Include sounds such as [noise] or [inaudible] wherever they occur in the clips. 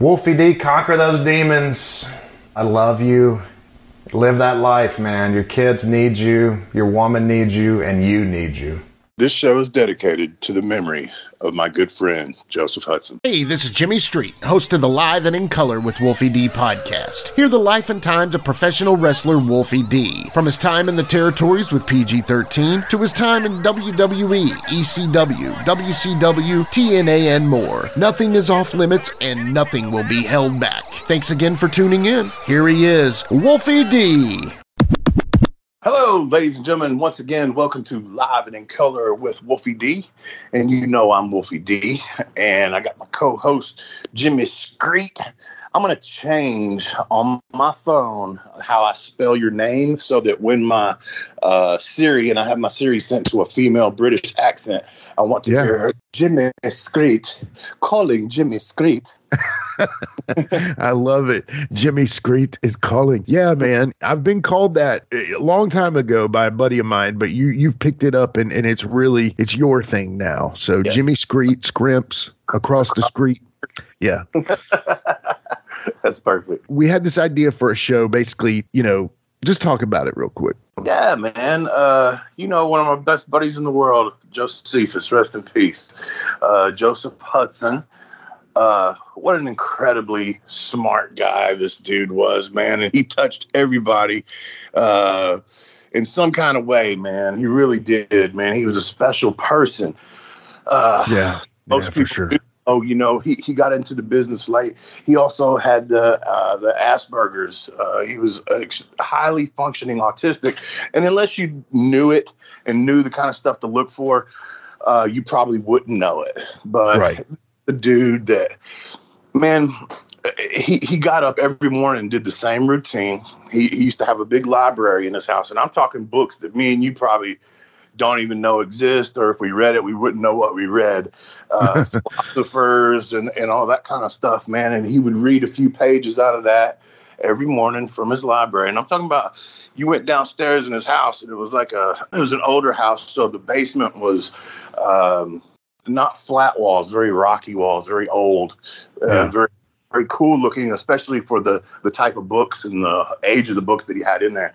Wolfie D, conquer those demons. I love you. Live that life, man. Your kids need you, your woman needs you, and you need you. This show is dedicated to the memory of my good friend, Joseph Hudson. Hey, this is Jimmy Street, host of the Live and in Color with Wolfie D podcast. Hear the life and times of professional wrestler Wolfie D. From his time in the territories with PG 13 to his time in WWE, ECW, WCW, TNA, and more. Nothing is off limits and nothing will be held back. Thanks again for tuning in. Here he is, Wolfie D. Hello, ladies and gentlemen. Once again, welcome to Live and in Color with Wolfie D. And you know I'm Wolfie D. And I got my co host, Jimmy Screet. I'm going to change on my phone how I spell your name so that when my uh, Siri, and I have my Siri sent to a female British accent, I want to Yeah. hear Jimmy Screet calling Jimmy Screet. [laughs] I love it. Jimmy Screet is calling. Yeah, man. I've been called that a long time ago by a buddy of mine, but you you've picked it up and, and it's really it's your thing now. So Yeah. Jimmy Screet, Scrimps, across the street. Yeah. [laughs] [laughs] That's perfect. We had this idea for a show, basically, you know, just talk about it real quick. Yeah, man. Uh, you know, one of my best buddies in the world, Josephus, rest in peace. Uh, Joseph Hudson. Uh, what an incredibly smart guy this dude was, man. And he touched everybody uh, in some kind of way, man. He really did, man. He was a special person. Uh, Yeah. most yeah, people for sure. do know, you know, he, he got into the business late. He also had the uh, the Asperger's. Uh, he was ex- highly functioning autistic, and unless you knew it and knew the kind of stuff to look for, uh, you probably wouldn't know it. But Right. the dude that man. He, he got up every morning and did the same routine. He, he used to have a big library in his house, and I'm talking books that me and you probably don't even know exist, or if we read it, we wouldn't know what we read. Uh, [laughs] philosophers and, and all that kind of stuff, man. And he would read a few pages out of that every morning from his library. And I'm talking about you went downstairs in his house, and it was like a it was an older house, so the basement was um, not flat walls, very rocky walls, very old, uh, very very cool looking, especially for the the type of books and the age of the books that he had in there.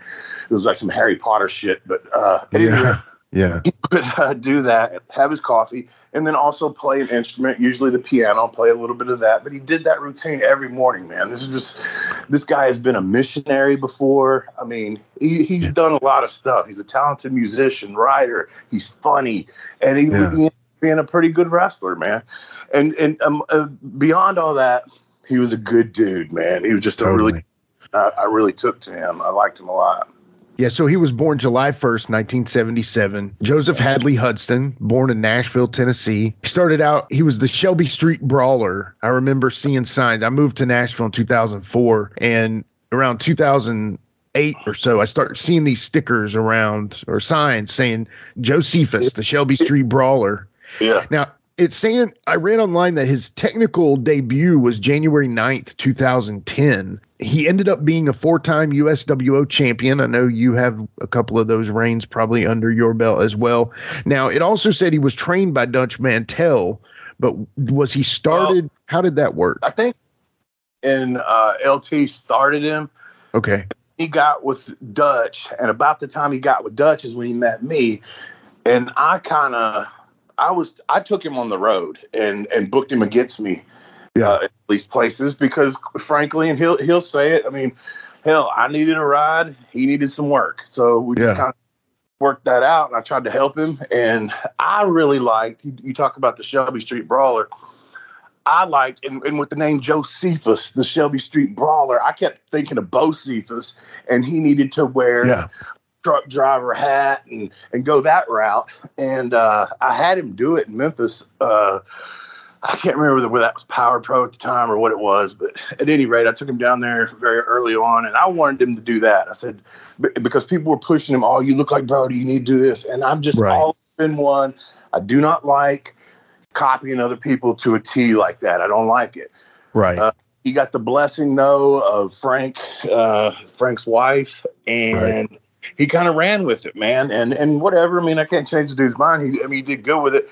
It was like some Harry Potter shit, but uh, Yeah. Yeah. he [laughs] would uh, do that, have his coffee, and then also play an instrument, usually the piano, play a little bit of that. But he did that routine every morning, man. This is just, this guy has been a missionary before. I mean, he, he's done a lot of stuff. He's a talented musician, writer. He's funny, and he, Yeah. he being a pretty good wrestler, man. And and um, uh, beyond all that, he was a good dude, man. He was just a really, I, I really took to him. I liked him a lot. Yeah, so he was born July 1st, 1977. Joseph Hadley Hudson, born in Nashville, Tennessee. He started out, he was the Shelby Street Brawler. I remember seeing signs. I moved to Nashville in 2004, and around 2008 or so, I started seeing these stickers around or signs saying Josephus, the Shelby Street Brawler. Yeah. Now, it's saying I read online that his technical debut was January 9th, 2010. He ended up being a four time USWO champion. I know you have a couple of those reigns probably under your belt as well. Now, it also said he was trained by Dutch Mantell, but was he started? how did that work? I think and uh, LT started him. Okay. He got with Dutch, and about the time he got with Dutch is when he met me. And I kind of, I was, I took him on the road and and booked him against me. Uh, at these places because, frankly, and he'll he'll say it. I mean, hell, I needed a ride, he needed some work, so we just kind of worked that out. And I tried to help him, and I really liked. You, you talk about the Shelby Street Brawler. I liked, and, and with the name Josephus, the Shelby Street Brawler, I kept thinking of Bocephus, and he needed to wear Yeah. truck driver hat and, and go that route. And uh, I had him do it in Memphis. Uh, I can't remember whether that was Power Pro at the time or what it was, but at any rate, I took him down there very early on, and I wanted him to do that. I said because people were pushing him, "Oh, you look like Brody, you need to do this," and I'm just Right. all been one. I do not like copying other people to a T like that. I don't like it. Right. Uh, he got the blessing though of Frank, uh, Frank's wife, and he kind of ran with it, man. And and whatever. I mean, I can't change the dude's mind. He, I mean, he did good with it.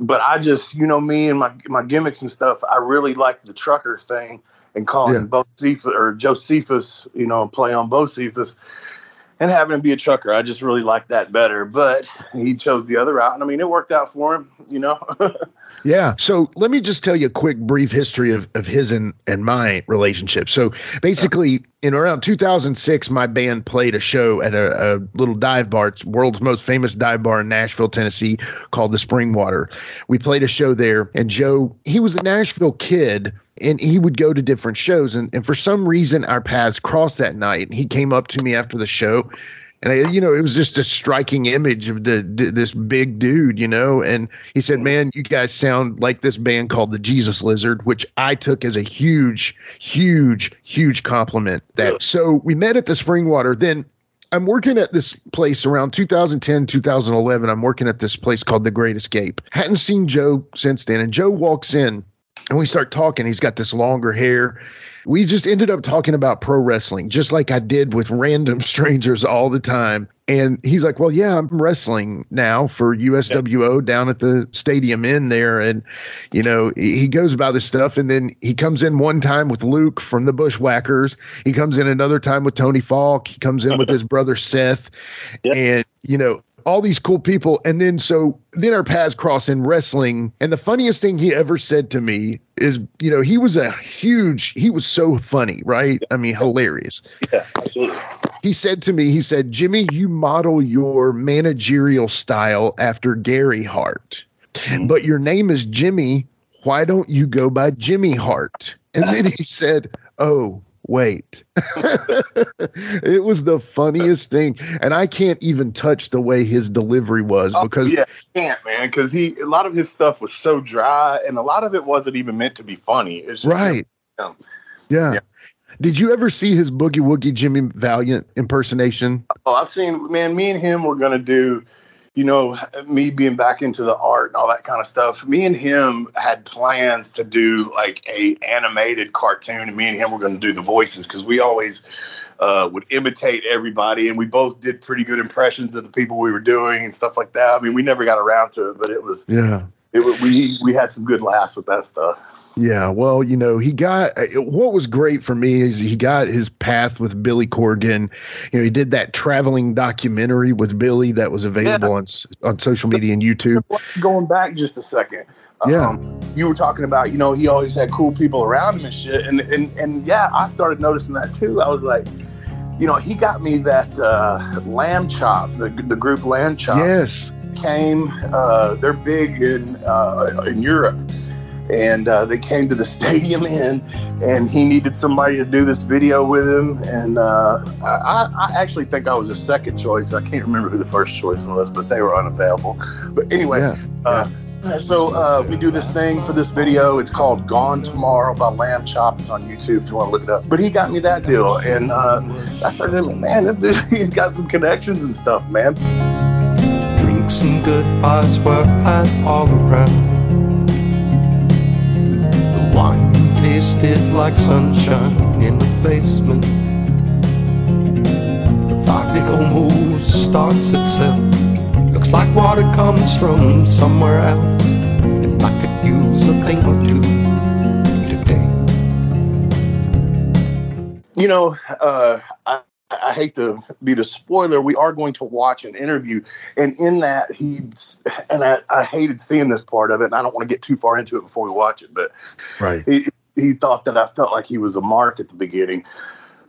But I just, you know, me and my my gimmicks and stuff. I really like the trucker thing and calling Yeah. Bocephus or Josephus, you know, play on Bocephus and having him be a trucker. I just really like that better. But he chose the other route, and I mean, it worked out for him, you know. [laughs] Yeah. So let me just tell you a quick, brief history of, of his and, and my relationship. So basically, in around 2006, my band played a show at a, a little dive bar, it's world's most famous dive bar in Nashville, Tennessee, called the Springwater. We played a show there, and Joe, he was a Nashville kid. And he would go to different shows, and, and for some reason, our paths crossed that night. And he came up to me after the show, and I, you know, it was just a striking image of the this big dude, you know. And he said, "Man, you guys sound like this band called the Jesus Lizard," which I took as a huge, huge, huge compliment. That so we met at the Springwater. Then I'm working at this place around 2010, 2011. I'm working at this place called The Great Escape. Hadn't seen Joe since then, and Joe walks in, and we start talking. He's got this longer hair we just ended up talking about pro wrestling, just like I did with random [laughs] strangers all the time. And he's like, Well, yeah, I'm wrestling now for USWO down at the stadium in there. And, you know, he goes about this stuff. And then he comes in one time with Luke from the Bushwhackers. He comes in another time with Tony Falk. He comes in with his [laughs] brother Seth. Yeah. And, you know, all these cool people. And then so then our paths cross in wrestling. And the funniest thing he ever said to me is, you know, he was a huge, he was so funny, right? I mean, hilarious. yeah, absolutely. He said to me, he said, Jimmy, you model your managerial style after Gary Hart, mm-hmm. but your name is Jimmy. Why don't you go by Jimmy Hart? And then he said, Oh, wait. [laughs] it was the funniest thing. And I can't even touch the way his delivery was Oh, because yeah, can't man, because he a lot of his stuff was so dry, and a lot of it wasn't even meant to be funny. It's just Right. Yeah. Um, yeah. Yeah. Did you ever see his Boogie Woogie Jimmy Valiant impersonation? Oh, I've seen, man, me and him were going to do, you know, me being back into the art and all that kind of stuff. Me and him had plans to do like a animated cartoon, and me and him were going to do the voices because we always uh, would imitate everybody, and we both did pretty good impressions of the people we were doing and stuff like that. I mean, we never got around to it, but it was, Yeah. it we we had some good laughs with that stuff. Yeah, well, you know, he got uh, what was great for me is he got his path with Billy Corgan. You know, he did that traveling documentary with Billy that was available on on social media and YouTube. Going back just a second, Yeah. um, you were talking about, you know, he always had cool people around him and shit, and and and yeah, I started noticing that too. I was like, you know, he got me that uh, Lambchop, the the group Lambchop Yes. came. Uh, they're big in uh, in Europe, and uh, they came to the [laughs] Stadium Inn, and he needed somebody to do this video with him. And uh, I, I actually think I was a second choice. I can't remember who the first choice was, but they were unavailable. But anyway, Yeah. uh, so uh, we do this thing for this video. It's called "Gone Tomorrow" by Lambchop. It's on YouTube if you want to look it up. But he got me that deal, and uh, I started thinking, man, this dude, [laughs] he's got some connections and stuff, man. Drinks and goodbyes were had all around. Tasted like sunshine in the basement. The vodka almost starts itself. Looks like water comes from somewhere else. And I could use a thing or two today. you know, uh, I, I hate to be the spoiler. We are going to watch an interview, and in that he's and I, I hated seeing this part of it, and I don't want to get too far into it before we watch it, but Right. he he thought that I felt like he was a mark at the beginning,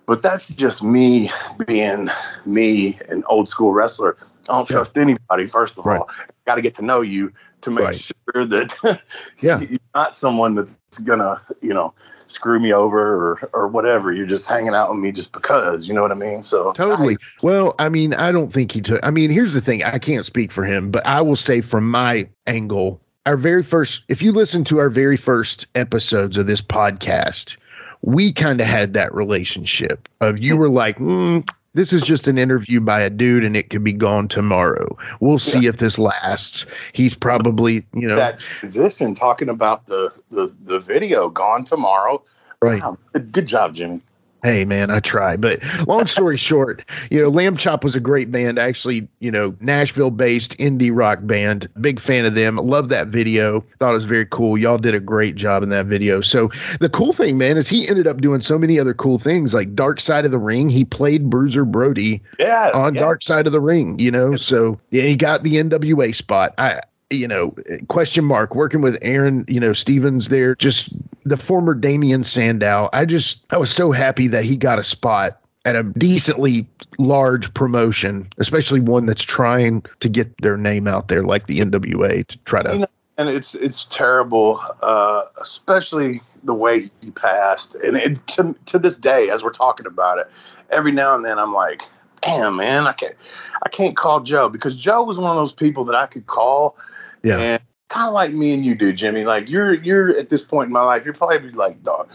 but that's just me being me, an old school wrestler. I don't Yeah. trust anybody. First of Right. all, got to get to know you to make Right. sure that [laughs] Yeah. you're not someone that's gonna, you know, screw me over or or whatever. You're just hanging out with me just because, you know what I mean? So Totally. Well, I mean, I don't think he took. I mean, here's the thing. I can't speak for him, but I will say from my angle, our very first. If you listen to our very first episodes of this podcast, we kind of had that relationship of you were like, mm, "This is just an interview by a dude, and it could be gone tomorrow. We'll see if this lasts." He's probably, you know, that transition talking about the the the video gone tomorrow. right. Wow, good job, Jimmy. Hey man, I try. But long story [laughs] short, you know, Lambchop was a great band, actually, you know, Nashville based indie rock band. Big fan of them. Love that video. Thought it was very cool. Y'all did a great job in that video. So the cool thing, man, is he ended up doing so many other cool things like Dark Side of the Ring. He played Bruiser Brody Yeah. on yeah. Dark Side of the Ring, you know. So yeah, he got the NWA spot. I you know, question mark working with Aron, you know, Stevens there, just the former Damien Sandow. I just I was so happy that he got a spot at a decently large promotion, especially one that's trying to get their name out there like the NWA to try to and it's it's terrible, uh, especially the way he passed. And it, to to this day, as we're talking about it, every now and then I'm like, damn man, I can't I can't call Joe because Joe was one of those people that I could call Yeah. and kind of like me and you do, Jimmy. Like you're you're at this point in my life, you're probably like dog,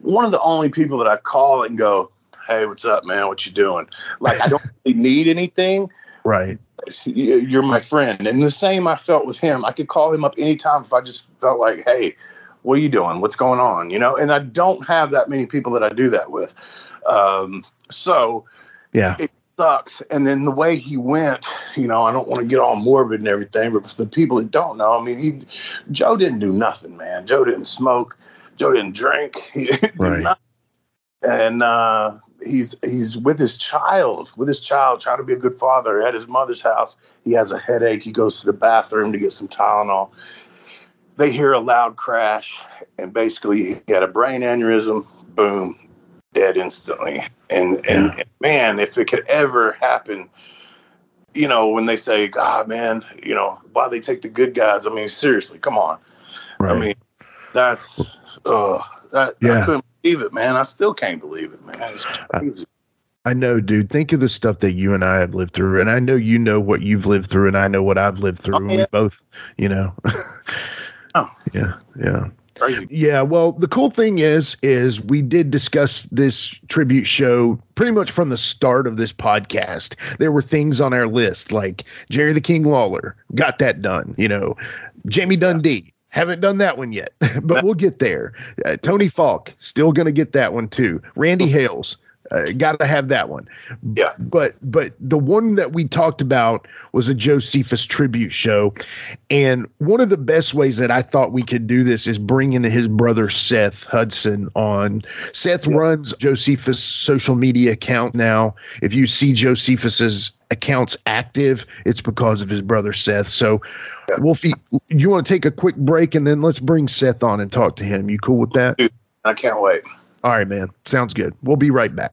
one of the only people that I call and go, hey, what's up, man? What you doing? Like I don't [laughs] really need anything right. you- you're my friend. And the same I felt with him. I could call him up anytime if I just felt like, hey, what are you doing? What's going on? You know, and I don't have that many people that I do that with. Um, so Yeah. it sucks. And then the way he went, you know, I don't want to get all morbid and everything, but for the people that don't know, I mean, he, Joe didn't do nothing, man. Joe didn't smoke. Joe didn't drink. [laughs] He didn't Right. And uh, he's he's with his child, with his child, trying to be a good father at his mother's house. He has a headache. He goes to the bathroom to get some Tylenol. They hear a loud crash, and basically he had a brain aneurysm. Boom, dead instantly. And and, and man, if it could ever happen, you know, when they say, "God, man," you know, why they take the good guys? I mean, seriously, come on. Right. I mean, that's uh, that, Yeah. I couldn't believe it, man. I still can't believe it, man. It's crazy. I know, dude. Think of the stuff that you and I have lived through, and I know you know what you've lived through, and I know what I've lived through. Oh, and yeah. We both, you know. [laughs] Oh. Yeah, yeah, crazy. yeah. Well, the cool thing is, is we did discuss this tribute show pretty much from the start of this podcast. There were things on our list like Jerry the King Lawler, got that done. You know, Jamie Dundee. Haven't done that one yet, [laughs] but we'll get there. Uh, Tony Falk, still going to get that one too. Randy Hales, uh, got to have that one. Yeah. But but the one that we talked about was a Josephus tribute show, and one of the best ways that I thought we could do this is bring in his brother Seth Hudson on. Seth runs Josephus' social media account now. If you see Josephus's accounts active, it's because of his brother Seth. So, Wolfie, you want to take a quick break and then let's bring Seth on and talk to him. You cool with that? I can't wait. All right, man. Sounds good. We'll be right back.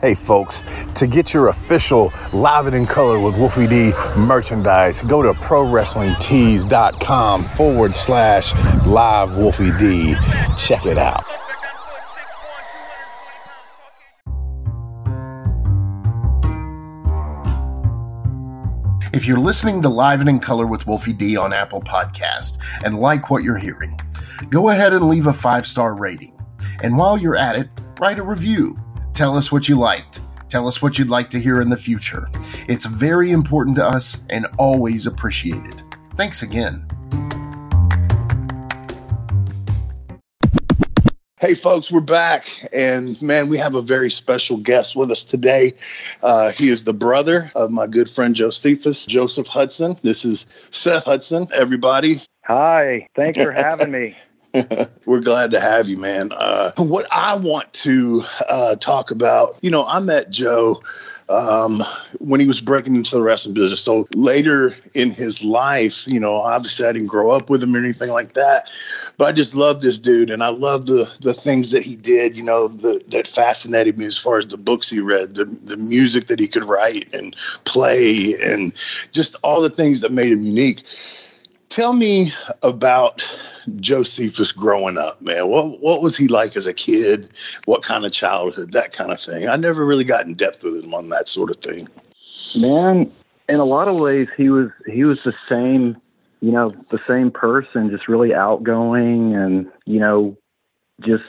Hey folks, to get your official Live It in Color with Wolfie D merchandise, go to ProWrestlingTees.com forward slash live Wolfie D. Check it out. If you're listening to Live and in Color with Wolfie D on Apple Podcast and like what you're hearing, go ahead and leave a five star rating. And while you're at it, write a review. Tell us what you liked. Tell us what you'd like to hear in the future. It's very important to us and always appreciated. Thanks again. Hey, folks, we're back. And man, we have a very special guest with us today. Uh, he is the brother of my good friend Josephus, Joseph Hudson. This is Seth Hudson, everybody. Hi, thanks for having me. [laughs] [laughs] We're glad to have you, man. Uh, what I want to uh, talk about, you know, I met Joe um, when he was breaking into the wrestling business. So later in his life, you know, obviously I didn't grow up with him or anything like that, but I just love this dude, and I love the the things that he did. You know, the, that fascinated me as far as the books he read, the the music that he could write and play, and just all the things that made him unique. Tell me about Josephus growing up, man? What what was he like as a kid? What kind of childhood? That kind of thing. I never really got in depth with him on that sort of thing. Man, in a lot of ways, he was he was the same, you know, the same person, just really outgoing and you know, just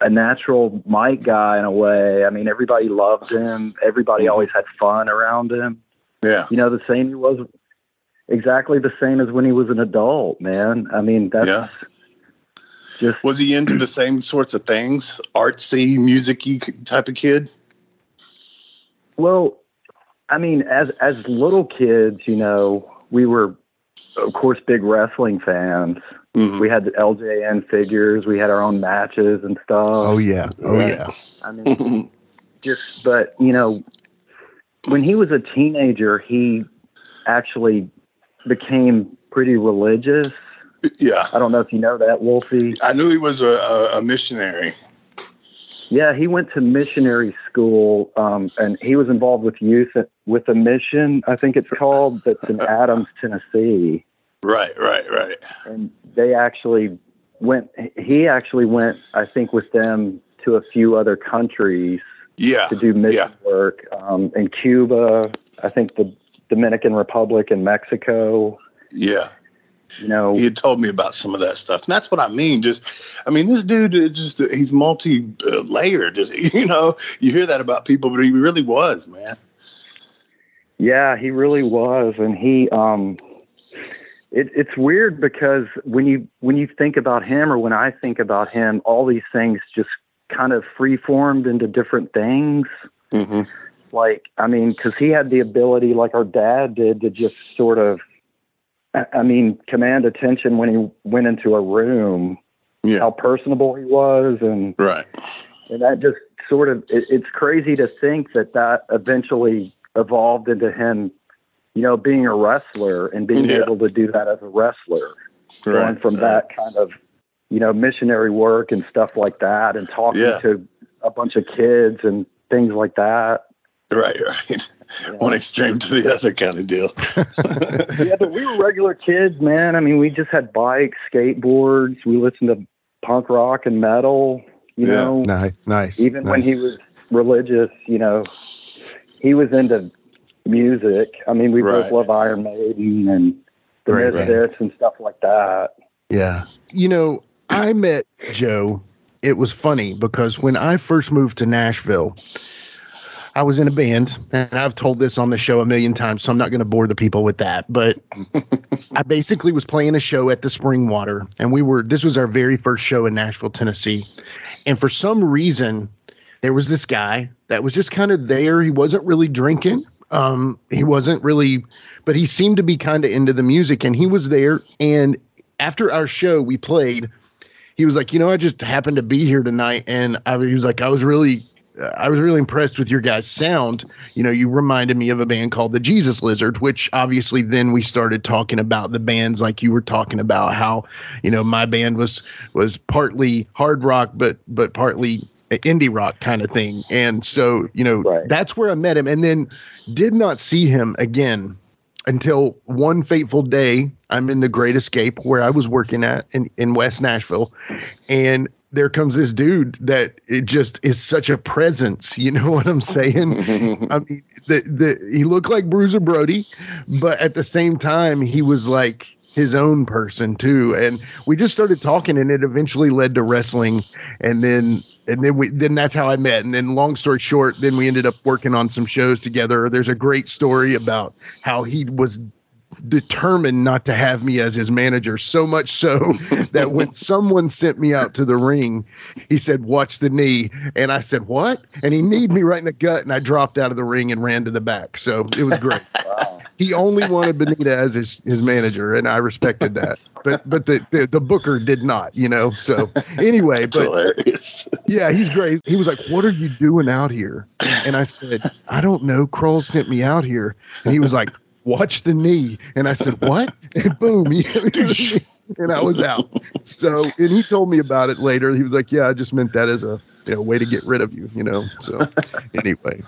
a natural mic guy in a way. I mean, everybody loved him. Everybody mm-hmm. always had fun around him. Yeah. You know, the same he was exactly the same as when he was an adult, man. I mean, that's Yeah. just Was he into the same sorts of things? Artsy, musicy type of kid? Well, I mean, as as little kids, you know, we were, of course, big wrestling fans. Mhm. We had the LJN figures. We had our own matches and stuff. Oh yeah. Oh Right. yeah. I mean, just but you know, when he was a teenager, he actually became pretty religious. yeah. I don't know if you know that, Wolfie. I knew he was a, a, a missionary. Yeah, he went to missionary school, um, and he was involved with youth at, with a mission. I think it's called. That's in [laughs] Adams, Tennessee, Right, right, right. and they actually went. He actually went, I think, with them to a few other countries Yeah. to do mission yeah. work um, in Cuba. I think the Dominican Republic and Mexico. Yeah. You know, He had told me about some of that stuff. And that's what I mean. Just, I mean, this dude is just, he's multi layered. Just, [laughs] you know, you hear that about people, but he really was, man. Yeah, he really was, and he um, it, it's weird because when you when you think about him, or when I think about him, all these things just kind of free formed into different things. Mm-hmm. Like, I mean, because he had the ability, like our dad did, to just sort of, I mean, command attention when he went into a room. Yeah. How personable he was, and Right. and that just sort of it, it's crazy to think that that eventually evolved into him you know being a wrestler and being Yeah. able to do that as a wrestler going Right. from that kind of you know missionary work and stuff like that and talking Yeah. to a bunch of kids and things like that Right, right. One extreme to the other kind of deal. [laughs] yeah but we were regular kids man i mean we just had bikes skateboards we listened to punk rock and metal you Yeah. know Nice. Nice. even when he was religious, you know, he was into music. I mean, we both love Iron Maiden and the Right, right. Misfits and stuff like that. Yeah. You know, I met Joe. It was funny because when I first moved to Nashville, I was in a band, and I've told this on the show a million times, so I'm not going to bore the people with that. But [laughs] I basically was playing a show at the Springwater, and we were, this was our very first show in Nashville, Tennessee. And for some reason, there was this guy that was just kind of there. He wasn't really drinking. Um, he wasn't really, but he seemed to be kind of into the music, and he was there. And after our show, we played. He was like, you know, I just happened to be here tonight, and I he was like, I was really, I was really impressed with your guys' sound. You know, you reminded me of a band called the Jesus Lizard, which obviously then we started talking about the bands like you were talking about how, you know, my band was was partly hard rock, but but partly indie rock kind of thing. And so, you know, Right. that's where I met him, and then did not see him again until one fateful day i'm in the great escape where i was working at in, in west nashville and there comes this dude that it just is such a presence you know what i'm saying [laughs] i mean the, the he looked like bruiser brody but at the same time he was like his own person too and we just started talking and it eventually led to wrestling and then and then we then that's how I met. And then long story short, then we ended up working on some shows together. There's a great story about how he was determined not to have me as his manager so much so [laughs] that when [laughs] someone sent me out to the ring he said watch the knee and i said what and he kneed me right in the gut and i dropped out of the ring and ran to the back so it was great [laughs] he only wanted benita as his, his manager and i respected that but but the, the the booker did not you know so anyway but hilarious. yeah, he's great. He was like, "What are you doing out here?" And I said, "I don't know. Kroll sent me out here." And he was like, "Watch the knee." And I said, "What?" And boom, he hit me the [laughs] knee, and I was out. So, and he told me about it later. He was like, "Yeah, I just meant that as a you know, way to get rid of you, you know. So [laughs] anyway,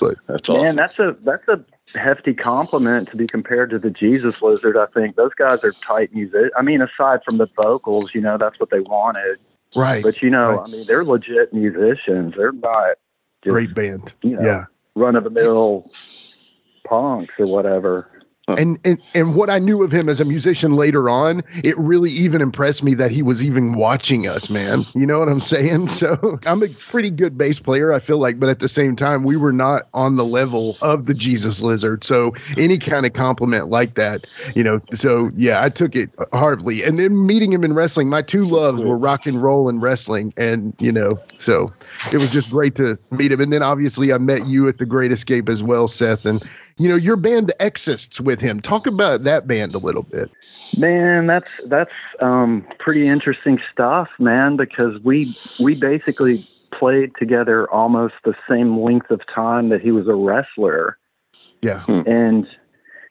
but That's awesome. Man, that's a that's a hefty compliment to be compared to the Jesus Lizard. I think those guys are tight music. I mean, aside from the vocals, you know, that's what they wanted. right, But you know, Right. I mean, they're legit musicians. They're not just great band. you know, Yeah. run of the mill punks or whatever. Uh. And, and and what I knew of him as a musician later on, it really even impressed me that he was even watching us, man. You know what I'm saying? [laughs] So I'm a pretty good bass player, I feel like, but at the same time, we were not on the level of the Jesus Lizard. So any kind of compliment like that, you know. So yeah, I took it hardly. And then meeting him in wrestling, my two loves were rock and roll and wrestling, and you know, so it was just great to meet him. And then obviously I met you at the Great Escape as well, Seth, and you know your band the Exists with him. Talk about that band a little bit. Man, that's that's um, pretty interesting stuff, man. Because we we basically played together almost the same length of time that he was a wrestler, Yeah, and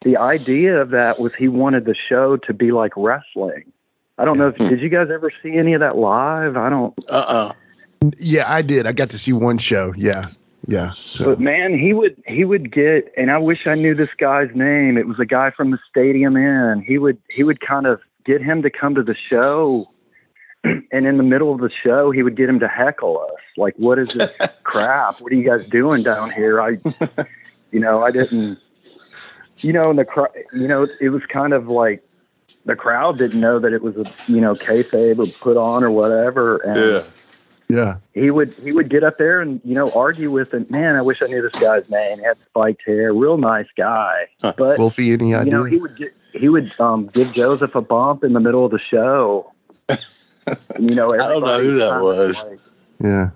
the idea of that was he wanted the show to be like wrestling. I don't know if did you guys ever see any of that live? I don't. Uh-uh. yeah, I did. I got to see one show. Yeah, yeah. So But man, he would he would get, and I wish I knew this guy's name. It was a guy from the Stadium Inn. He would he would kind of get him to come to the show, [clears throat] and in the middle of the show, he would get him to heckle us. Like, what is this [laughs] crap? What are you guys doing down here? I, [laughs] you know, I didn't, you know, and the you know, it was kind of like the crowd didn't know that it was a you know kayfabe or put on or whatever, and Yeah. Yeah, he would he would get up there and you know argue with him. Man, I wish I knew this guy's name. He had spiked hair, real nice guy. But Wolfie, any you know he would get, he would um, give Joseph a bump in the middle of the show. And, [laughs] you know, I don't know who that was. Like, yeah,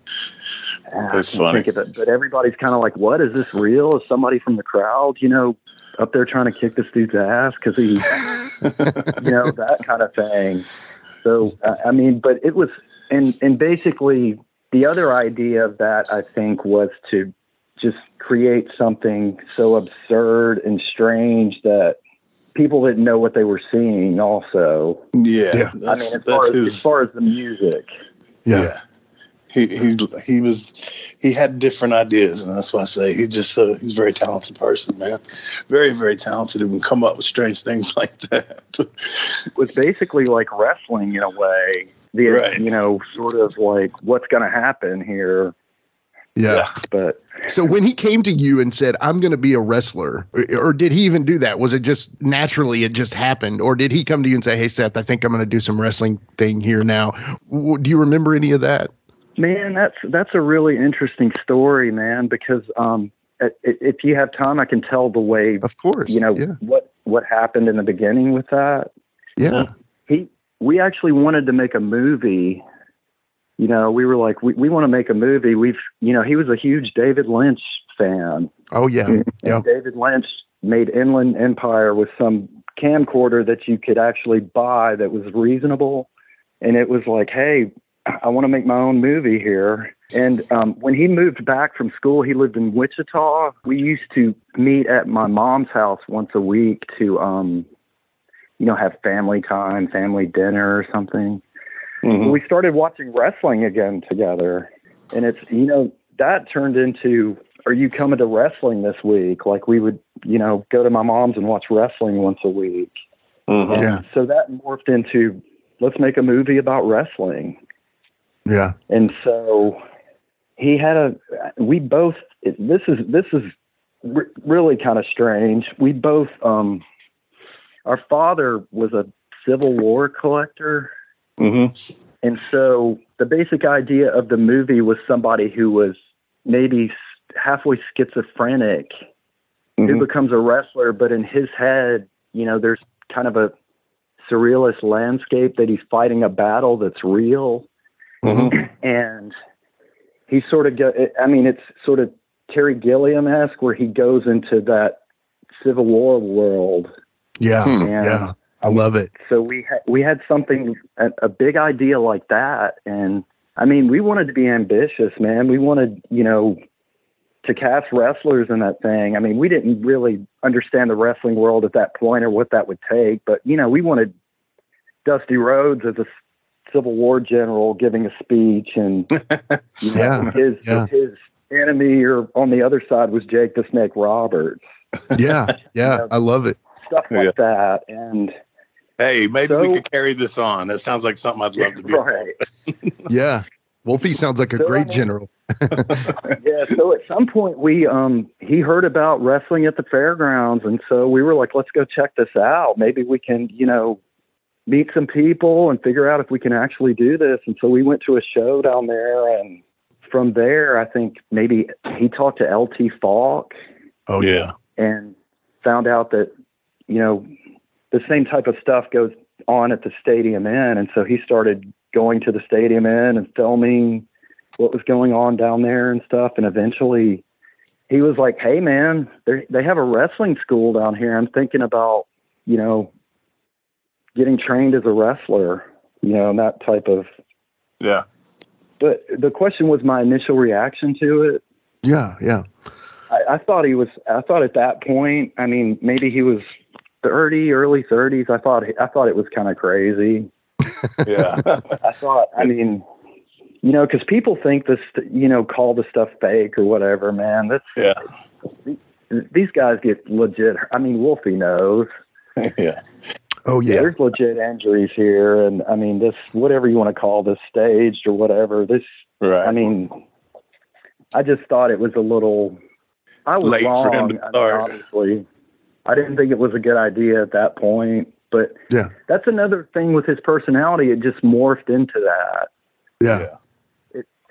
ah, That's funny. Think of it, but everybody's kind of like, "What is this real?" Is somebody from the crowd, you know, up there trying to kick this dude's ass because he, [laughs] you know, that kind of thing. So I I mean, but it was, and and basically the other idea of that I think was to just create something so absurd and strange that people didn't know what they were seeing. Also, Yeah. Yeah. I mean, as far as, his. as far as the music, yeah, yeah. He, he he was he had different ideas and that's why I say he just uh, he's a very talented person man very very talented and can come up with strange things [laughs] like that it was basically like wrestling in a way. The Right. you know, sort of like what's going to happen here, yeah. but. So when he came to you and said, "I'm going to be a wrestler," or, or did he even do that? Was it just naturally it just happened, or did he come to you and say, "Hey, Seth, I think I'm going to do some wrestling thing here now"? W- Do you remember any of that? Man, that's that's a really interesting story, man. Because um, i- i- if you have time, I can tell the way Of course, you know Yeah, what what happened in the beginning with that. yeah, He, we actually wanted to make a movie. You know, we were like, we, we want to make a movie. We've, you know, he was a huge David Lynch fan. oh yeah, And yeah, David Lynch made Inland Empire with some camcorder that you could actually buy that was reasonable. And it was like, hey, I want to make my own movie here. And um, when he moved back from school, he lived in Wichita. We used to meet at my mom's house once a week to, um, you know, have family time, family dinner or something. Mhm. We started watching wrestling again together. And it's, you know, that turned into, are you coming to wrestling this week? Like we would, you know, go to my mom's and watch wrestling once a week. Mhm. Yeah. so that morphed into, let's make a movie about wrestling. yeah, And so he had a, we both, this is, this is re- really kind of strange. We both, um, our father was a Civil War collector. Mhm. And so the basic idea of the movie was somebody who was maybe halfway schizophrenic who Mhm. becomes a wrestler, but in his head, you know, there's kind of a surrealist landscape that he's fighting a battle that's real. Mhm. [clears throat] And he sort of go, I mean, it's sort of Terry Gilliam esque where he goes into that Civil War world. Yeah, Hmm. And yeah. I love it. so we had we had something a, a big idea like that and i mean we wanted to be ambitious man we wanted you know to cast wrestlers in that thing i mean we didn't really understand the wrestling world at that point or what that would take but you know we wanted dusty rhodes as a Civil War general giving a speech, and [laughs] you know, Yeah, his yeah. his enemy or on the other side was Jake the Snake Roberts, Yeah, [laughs] yeah, I love it. Stuff like that, and Hey, maybe we could carry this on. That sounds like something I'd love to be. right. [laughs] Yeah, Wolfie sounds like a So, great general. [laughs] yeah, so at some point we um he heard about wrestling at the fairgrounds and so we were like, let's go check this out. Maybe we can, you know, meet some people and figure out if we can actually do this. And so we went to a show down there and from there I think maybe he talked to LT Falk Oh Yeah. and found out that, you know, the same type of stuff goes on at the Stadium Inn. And so he started going to the Stadium Inn and filming what was going on down there and stuff. And eventually he was like, Hey man, they they have a wrestling school down here. I'm thinking about, you know, getting trained as a wrestler, you know, and that type of, Yeah. but the question was my initial reaction to it. yeah, yeah, I, I thought he was. I thought at that point. I mean, maybe he was thirty, early thirties. I thought. I thought it was kind of crazy. [laughs] Yeah. I thought. I mean, you know, because people think this. You know, call the stuff fake or whatever. Man, that's yeah. these guys get legit. I mean, Wolfie knows. [laughs] Yeah. oh yeah, There's legit injuries here, and I mean, this whatever you want to call this staged or whatever. This. Right. I mean, I just thought it was a little. I was Late for him wrong. to I mean, start. obviously, I didn't think it was a good idea at that point. But Yeah. that's another thing with his personality. It just morphed into that. yeah,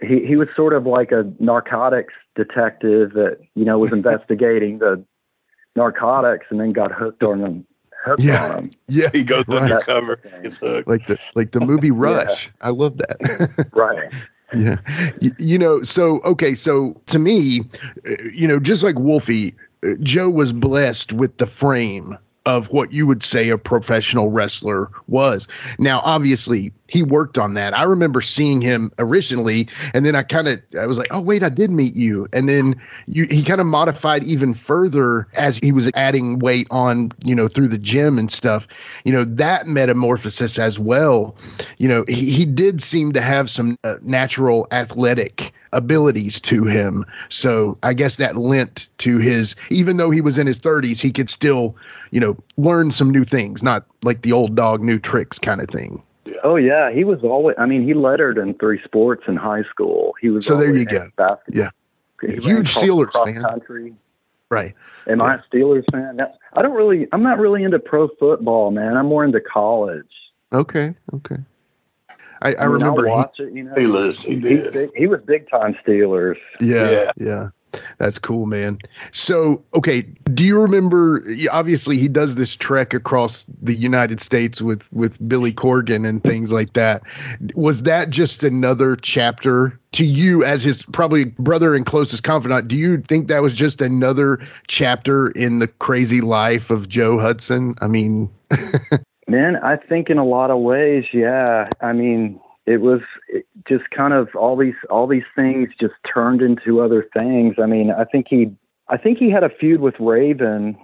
He he was sort of like a narcotics detective that you know was [laughs] investigating the narcotics and then got hooked on them. Hooked Yeah. on them. yeah. he goes Right. undercover. Gets hooked. Like the like the movie [laughs] Rush. I love that. [laughs] Right. Yeah. You, you know, so, okay. So to me, uh, you know, just like Wolfie, Joe was blessed with the frame of what you would say a professional wrestler was. Now, obviously, he worked on that. I remember seeing him originally, and then I kind of I was like, "Oh, wait, I did meet you." And then you he kind of modified even further as he was adding weight on, you know, through the gym and stuff. You know, that metamorphosis as well. You know, he, he did seem to have some uh, natural athletic abilities to him. So I guess that lent to his, even though he was in his 30s, he could still, you know, learn some new things, not like the old dog, new tricks kind of thing. Oh yeah, he was always. I mean, he lettered in three sports in high school. He was So there you go. Basketball. Yeah. He Huge Steelers fan. Country. Right. Am I a Steelers fan? I don't really. I'm not really into pro football, man. I'm more into college. Okay. Okay. I, I, mean, remember. I'll he- it. You know, Steelers, he He's did. he was big time Steelers. Yeah, Yeah. yeah. That's cool, man. So, okay, do you remember obviously he does this trek across the United States with with Billy Corgan and things like that. Was that just another chapter to you as his probably brother and closest confidant? Do you think that was just another chapter in the crazy life of Joe Hudson? I mean, [laughs] Man, I think in a lot of ways, yeah. I mean, it was it just kind of all these all these things just turned into other things. I mean, I think he I think he had a feud with Raven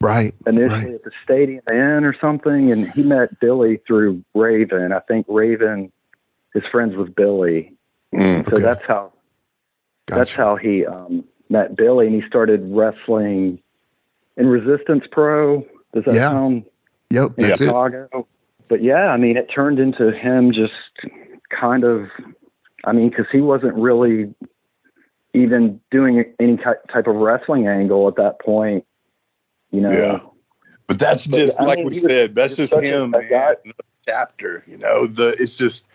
right. initially Right. at the Stadium Inn or something, and he met Billy through Raven. I think Raven is friends with Billy, Mm. so Okay. that's how that's how he um, met Billy, and he started wrestling in Resistance Pro. Does that Yeah. sound Yep, in that's it. But yeah, I mean, it turned into him just kind of. I mean, because he wasn't really even doing any type of wrestling angle at that point. You know, Yeah. But that's But, just I like mean, we said. That's just him, a man. guy- Another chapter. You know, the it's just.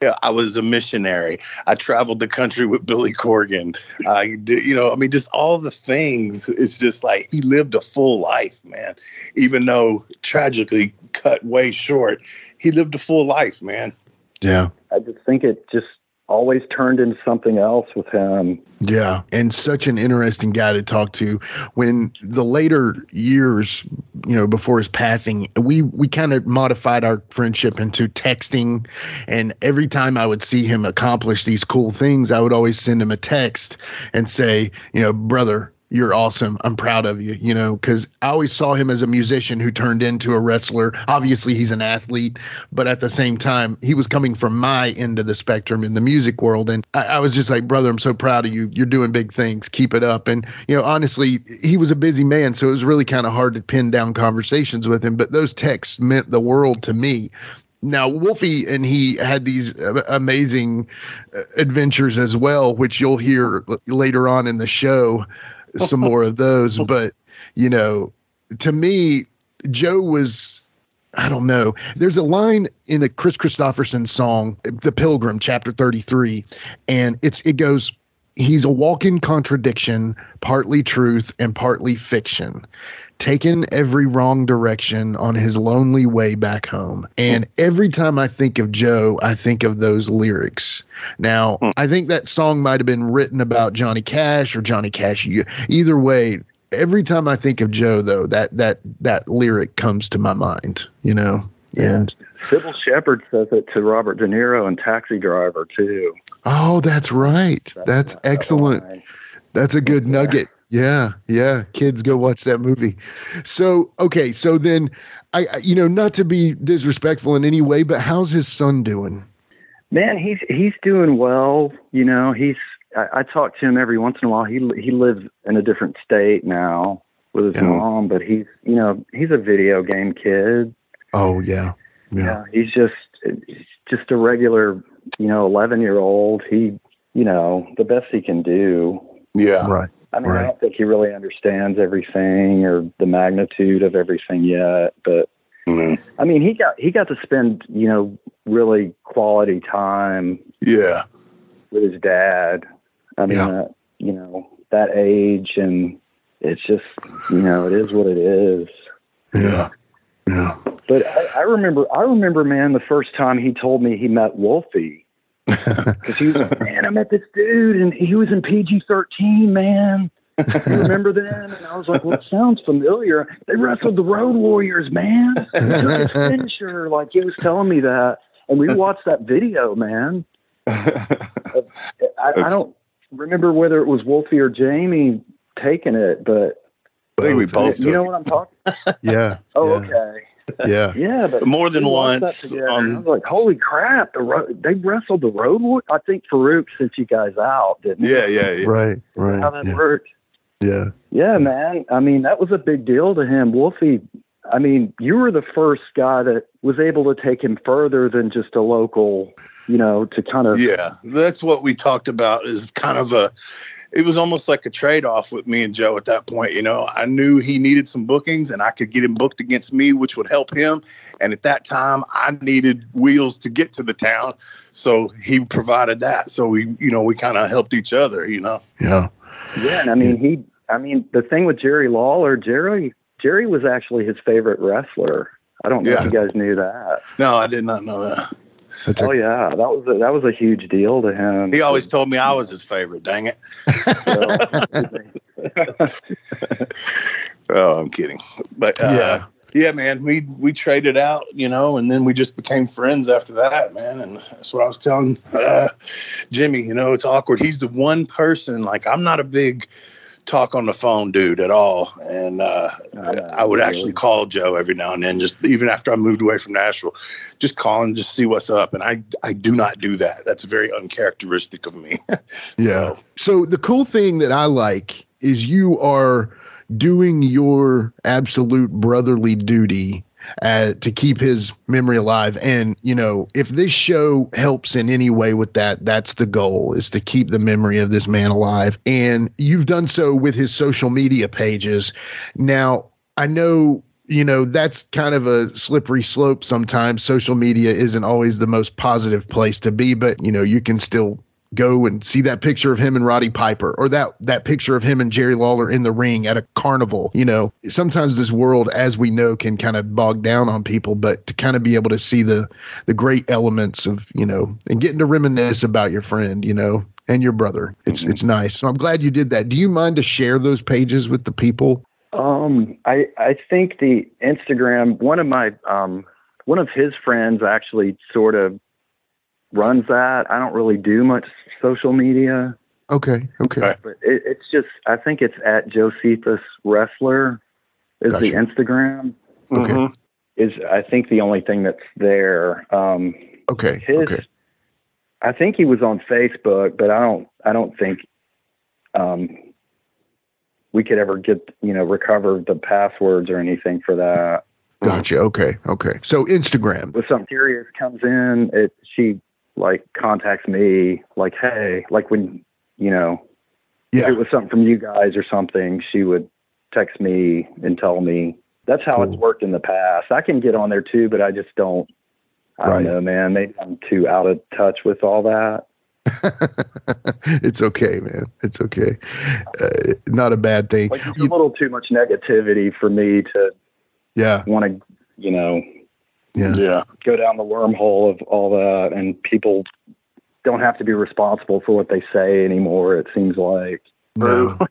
Yeah, I was a missionary. I traveled the country with Billy Corgan. I did, you know, I mean, just all the things. It's just like he lived a full life, man. Even though tragically cut way short, he lived a full life, man. Yeah. I just think it just always turned into something else with him. Yeah, and such an interesting guy to talk to. When the later years, you know, before his passing, we we kind of modified our friendship into texting, and every time I would see him accomplish these cool things, I would always send him a text and say, you know, brother, you're awesome. I'm proud of you, you know, because I always saw him as a musician who turned into a wrestler. Obviously, he's an athlete, but at the same time, he was coming from my end of the spectrum in the music world. And I, I was just like, brother, I'm so proud of you. You're doing big things. Keep it up. And, you know, honestly, he was a busy man. So it was really kind of hard to pin down conversations with him. But those texts meant the world to me now wolfie and he had these amazing uh, adventures as well which you'll hear later on in the show some more of those. [laughs] But you know, to me, Joe was I don't know. There's a line in a Kris Kristofferson song, The Pilgrim, chapter 33, and it's it goes, he's a walking contradiction, partly truth and partly fiction taken every wrong direction on his lonely way back home. And every time I think of Joe, I think of those lyrics. Now, hmm. I think that song might have been written about Johnny Cash or Johnny Cash. Either way, every time I think of Joe, though, that that that lyric comes to my mind. You know, yeah. and Cybill Shepherd says it to Robert De Niro and Taxi Driver too. Oh, that's right. That's, that's excellent. That's a good nugget. Yeah, yeah. Kids go watch that movie. So, okay, so then I, I you know, not to be disrespectful in any way, but how's his son doing? Man, he's he's doing well. You know, he's I, I talk to him every once in a while. He he lives in a different state now with his yeah. mom, but he's you know he's a video game kid. Oh yeah, yeah. yeah he's just he's just a regular you know eleven year old. He you know the best he can do. Yeah, right. I mean, right. I don't think he really understands everything or the magnitude of everything yet. But mm-hmm. I mean, he got he got to spend you know really quality time. Yeah, with his dad. I mean, yeah. uh, you know that age, and it's just you know it is what it is. Yeah, yeah. But I, I remember, I remember, man, the first time he told me he met Wolfie [laughs] because he was like, [laughs] man, I met this dude and he was in PG 13, man. you remember them? And I was like, well, it sounds familiar. They wrestled the Road Warriors, man. He took his [laughs] finisher. Like he was telling me that. And we watched that video, man. I, I don't remember whether it was Wolfie or Jamie taking it, but I think we both. You know what I'm talking? yeah. Oh, yeah. okay. Yeah, [laughs] yeah, but more than once. Um, I was like, "Holy crap!" The ro- they wrestled the road. I think Faarooq sent you guys out, didn't yeah, yeah, yeah, right, right. How that yeah. worked? Yeah, yeah, man. I mean, that was a big deal to him. Wolfie. I mean, you were the first guy that was able to take him further than just a local, you know, to kind of. Yeah, that's what we talked about. Is kind of a it was almost like a trade off with me and Joe at that point. You know, I knew he needed some bookings and I could get him booked against me, which would help him. And at that time, I needed wheels to get to the town. So he provided that. So we, you know, we kind of helped each other, you know? Yeah. Yeah. And I mean, he, I mean, the thing with Jerry Lawler, Jerry, Jerry was actually his favorite wrestler. I don't know yeah. if you guys knew that. No, I did not know that. That's oh a, yeah, that was a, that was a huge deal to him. He always told me I was his favorite. Dang it! [laughs] oh, I'm kidding. But uh, yeah, yeah, man, we we traded out, you know, and then we just became friends after that, man. And that's what I was telling uh, Jimmy. You know, it's awkward. He's the one person. Like, I'm not a big talk on the phone dude at all. And uh, I would actually call Joe every now and then, just even after I moved away from Nashville, just call and just see what's up. And I, I do not do that. That's very uncharacteristic of me. [laughs] yeah. So. so the cool thing that I like is you are doing your absolute brotherly duty uh, to keep his memory alive. And, you know, if this show helps in any way with that, that's the goal is to keep the memory of this man alive. And you've done so with his social media pages. Now, I know you know that's kind of a slippery slope sometimes social media isn't always the most positive place to be but you know you can still go and see that picture of him and Roddy Piper or that that picture of him and Jerry Lawler in the ring at a carnival. You know, sometimes this world, as we know, can kind of bog down on people, but to kind of be able to see the the great elements of, you know, and getting to reminisce about your friend, you know, and your brother. It's mm-hmm. it's nice. So I'm glad you did that. Do you mind to share those pages with the people? Um, I I think the Instagram one of my um one of his friends actually sort of runs that. I don't really do much social media. Okay. Okay. Okay. but it, it's just I think it's at Josephus Wrestler is the Instagram. Okay. Mhm. Is I think the only thing that's there. Um, Okay. his, Okay. I think he was on Facebook, but I don't. I don't think um, we could ever get you know recover the passwords or anything for that. Gotcha. Okay. Okay. So Instagram. If some curious comes in, it she like contacts me like, hey, like when you know if Yeah. it was something from you guys or something, she would text me and tell me. That's how it's worked in the past. I can get on there too, but I just don't. I Right. don't know, man. Maybe I'm too out of touch with all that. [laughs] it's okay, man. It's okay. Uh, not a bad thing. Like You- a little too much negativity for me to yeah. want to, you know, Yeah. Yeah. go down the wormhole of all that. And people don't have to be responsible for what they say anymore. It seems like No. [laughs]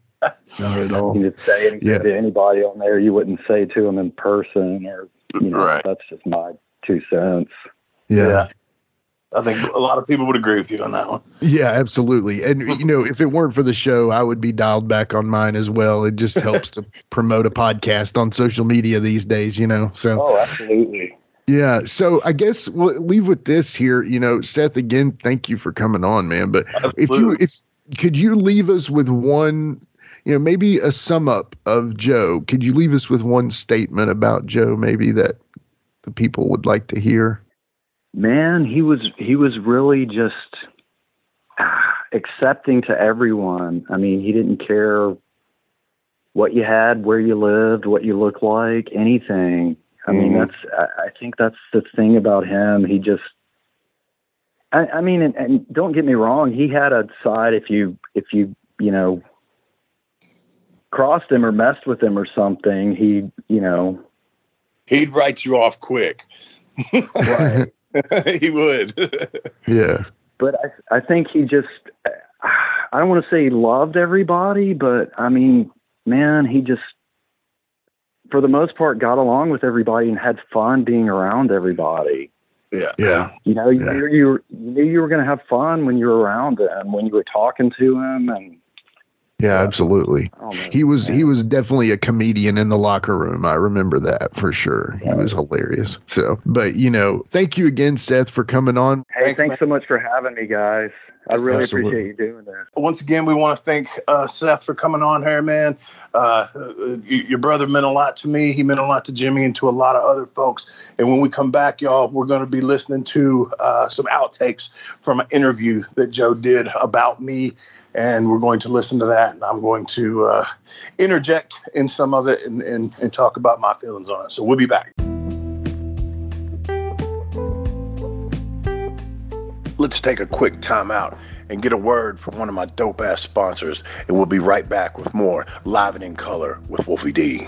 Not at all. you could say anything Yeah. to anybody on there you wouldn't say to them in person, or you know, Right. that's just my two cents. Yeah. Yeah. I think a lot of people would agree with you on that one. Yeah, absolutely. And you know, if it weren't for the show, I would be dialed back on mine as well. It just helps to [laughs] promote a podcast on social media these days, you know. So Oh, absolutely. Yeah. So I guess we'll leave with this here. You know, Seth, again, thank you for coming on, man. But if you if could you leave us with one, you know, maybe a sum up of Joe? Could you leave us with one statement about Joe, maybe that the people would like to hear? Man, he was he was really just ah, accepting to everyone. I mean, he didn't care what you had, where you lived, what you looked like, anything. I mean, Mhm. that's I, I think that's the thing about him. He just I, I mean, and, and don't get me wrong, he had a side if you if you you know crossed him or messed with him or something, he you know He'd write you off quick. right. [laughs] he would. Yeah. but I, I think he just I don't want to say he loved everybody, but I mean, man, he just for the most part got along with everybody and had fun being around everybody. yeah. Yeah. You know, you Yeah. knew you, were, you knew you were going to have fun when you were around him, when you were talking to him, and Yeah, absolutely. Oh, know, He was man. he was definitely a comedian in the locker room. I remember that for sure. He was hilarious. So, but you know, thank you again, Seth, for coming on. Hey, Thanks, thanks, so much for having me, guys. I really absolutely. appreciate you doing that. Once again, we want to thank uh, Seth for coming on here, man. Uh, uh, your brother meant a lot to me. He meant a lot to Jimmy and to a lot of other folks. And when we come back, y'all, we're going to be listening to uh, some outtakes from an interview that Joe did about me. And we're going to listen to that. And I'm going to uh, interject in some of it and, and, and talk about my feelings on it. So we'll be back. Let's take a quick time out and get a word from one of my dope ass sponsors, and we'll be right back with more Live and in Color with Wolfie D.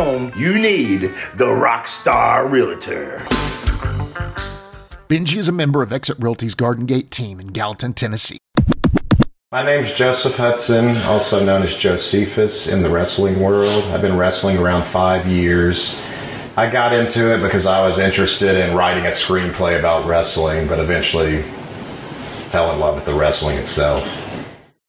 you need the Rockstar Realtor. Benji is a member of Exit Realty's Garden Gate team in Gallatin, Tennessee. My name's Joseph Hudson, also known as Josephus in the wrestling world. I've been wrestling around five years. I got into it because I was interested in writing a screenplay about wrestling, but eventually fell in love with the wrestling itself.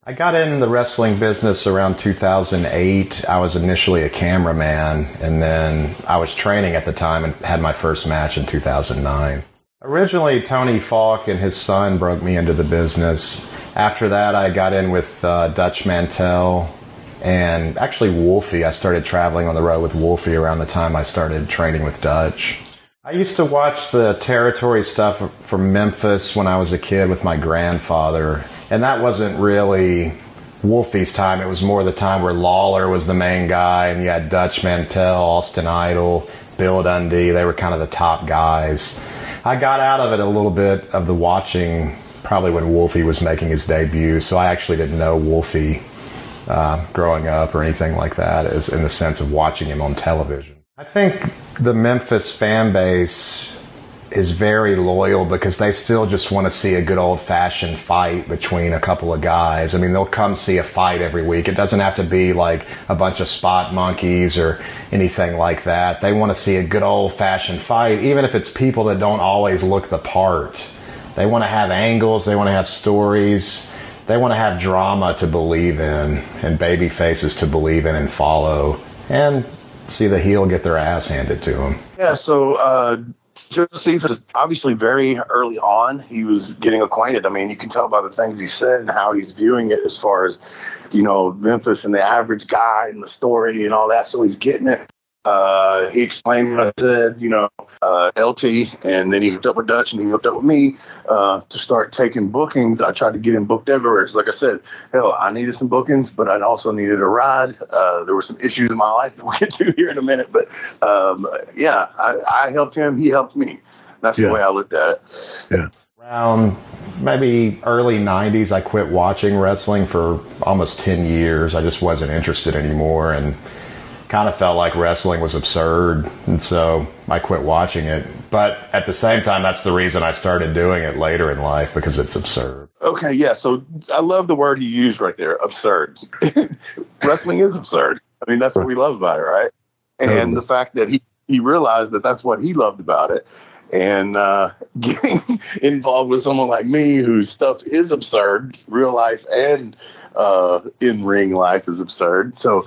I got in the wrestling business around 2008. I was initially a cameraman, and then I was training at the time and had my first match in 2009. Originally, Tony Falk and his son broke me into the business. After that, I got in with uh, Dutch Mantell and actually Wolfie. I started traveling on the road with Wolfie around the time I started training with Dutch. I used to watch the territory stuff from Memphis when I was a kid with my grandfather, and that wasn't really Wolfie's time. It was more the time where Lawler was the main guy, and you had Dutch Mantell, Austin Idol, Bill Dundee. They were kind of the top guys. I got out of it a little bit of the watching probably when Wolfie was making his debut, so I actually didn't know Wolfie uh, growing up or anything like that, as in the sense of watching him on television. I think the Memphis fan base is very loyal because they still just want to see a good old fashioned fight between a couple of guys. I mean, they'll come see a fight every week. It doesn't have to be like a bunch of spot monkeys or anything like that. They want to see a good old fashioned fight, even if it's people that don't always look the part. They want to have angles, they want to have stories, they want to have drama to believe in and baby faces to believe in and follow and see the heel get their ass handed to them. Yeah, so uh, Joseph is obviously very early on. He was getting acquainted. I mean, you can tell by the things he said and how he's viewing it as far as, you know, Memphis and the average guy and the story and all that. So he's getting it. Uh, he explained what I said, you know, uh, LT, and then he hooked up with Dutch and he hooked up with me uh, to start taking bookings. I tried to get him booked everywhere. It's like I said, hell, I needed some bookings, but I also needed a ride. Uh, there were some issues in my life that we'll get to here in a minute, but um, yeah, I, I helped him. He helped me. That's Yeah. the way I looked at it. Yeah. Around maybe early 90s, I quit watching wrestling for almost 10 years. I just wasn't interested anymore and kind of felt like wrestling was absurd. And so I quit watching it. But at the same time, that's the reason I started doing it later in life because it's absurd. Okay, yeah. So I love the word he used right there absurd. [laughs] Wrestling is absurd. I mean, that's what we love about it, right? And Totally. the fact that he, he realized that that's what he loved about it. And uh, [laughs] getting involved with someone like me whose stuff is absurd, real life and uh, in ring life is absurd. So,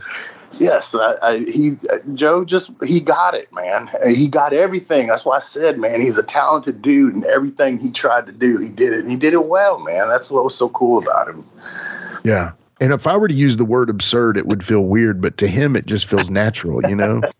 yes, I, I, he Joe just he got it, man. He got everything. That's why I said, man, he's a talented dude, and everything he tried to do, he did it. And he did it well, man. That's what was so cool about him. Yeah. And if I were to use the word absurd, it would feel weird, but to him, it just feels natural, you know? [laughs]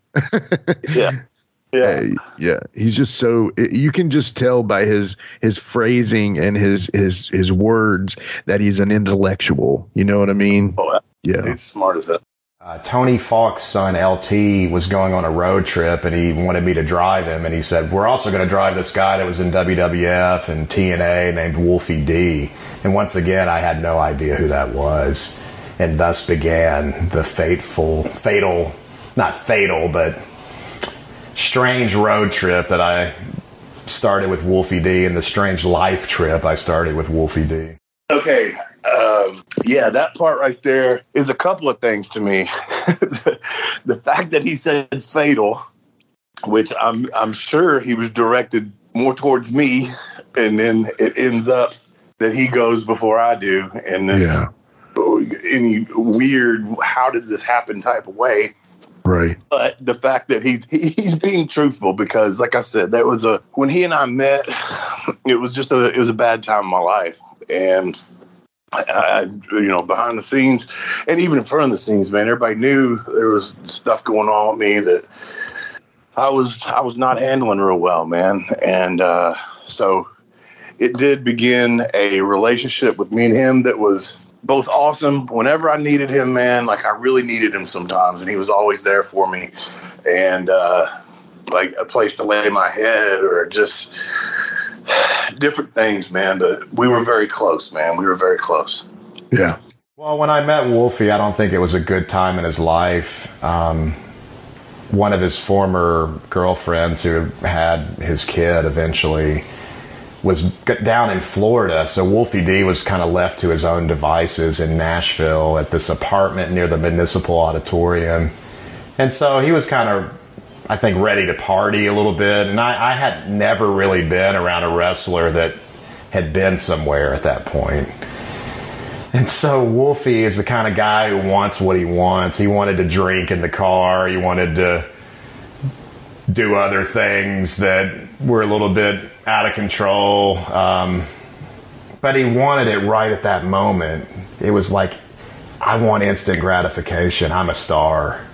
Yeah, [laughs] yeah. Uh, yeah. He's just so, you can just tell by his, his phrasing and his, his, his words that he's an intellectual. You know what I mean? Oh, Yeah. he's smart as that. Uh, Tony Falk's son LT was going on a road trip and he wanted me to drive him. And he said, We're also going to drive this guy that was in WWF and TNA named Wolfie D. And once again, I had no idea who that was. And thus began the fateful, fatal, not fatal, but strange road trip that I started with Wolfie D and the strange life trip I started with Wolfie D. Okay. Um, yeah, that part right there is a couple of things to me. [laughs] the fact that he said fatal, which I'm I'm sure he was directed more towards me, and then it ends up that he goes before I do, and this Yeah. any weird how did this happen type of way Right. but the fact that he he's being truthful because like i said that was a when he and i met it was just a it was a bad time in my life and I, you know behind the scenes and even in front of the scenes man everybody knew there was stuff going on with me that i was i was not handling real well man and uh so it did begin a relationship with me and him that was both awesome. Whenever I needed him, man, like I really needed him sometimes, and he was always there for me. And uh, like a place to lay my head, or just different things, man. But we were very close, man. We were very close. Yeah. Well, when I met Wolfie, I don't think it was a good time in his life. Um, one of his former girlfriends who had his kid eventually was down in Florida. So Wolfie D was kind of left to his own devices in Nashville at this apartment near the Municipal Auditorium. And so he was kind of, I think, ready to party a little bit. And I, I had never really been around a wrestler that had been somewhere at that point. And so Wolfie is the kind of guy who wants what he wants. He wanted to drink in the car. He wanted to do other things that were a little bit out of control. Um, but he wanted it right at that moment. It was like, I want instant gratification. I'm a star.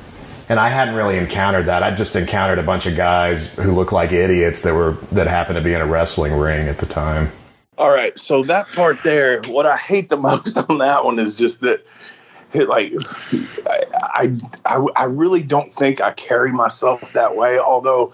And I hadn't really encountered that. I'd just encountered a bunch of guys who looked like idiots that were that happened to be in a wrestling ring at the time. All right, so that part there, what I hate the [laughs] most on that one is just that it, like I, I I really don't think I carry myself that way. Although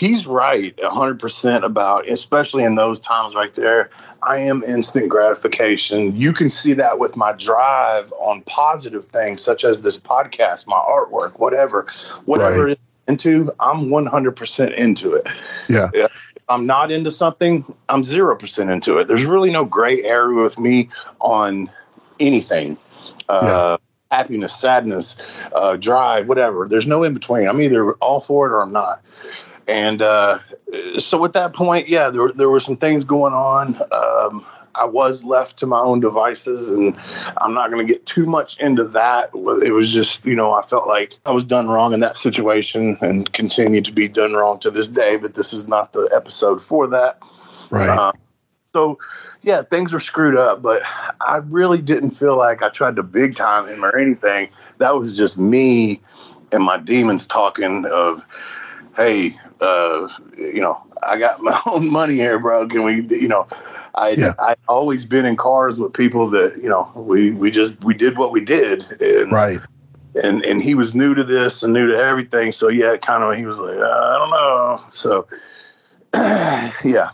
he's right 100% about especially in those times right there i am instant gratification. You can see that with my drive on positive things such as this podcast my artwork whatever whatever Right. into i'm 100% into it. Yeah. if i'm not into something i'm 0% into it. There's really no gray area with me on anything. Uh, happiness sadness uh, drive whatever. There's no in between i'm either all for it or i'm not and uh, so at that point, yeah, there, were- there were some things going on. Um, I was left to my own devices, and I'm not going to get too much into that. It was just, you know, I felt like I was done wrong in that situation and continue to be done wrong to this day, but this is not the episode for that. Right. Uh, so, yeah, things were screwed up, but I really didn't feel like I tried to big time him or anything. That was just me and my demons talking of, hey, uh, you know, I got my [laughs] own money here, bro. Can we, you know, I Yeah. I always been in cars with people that you know we we just we did what we did, and right. and and he was new to this and new to everything. So yeah, kind of he was like, uh, I don't know. So [clears throat] yeah,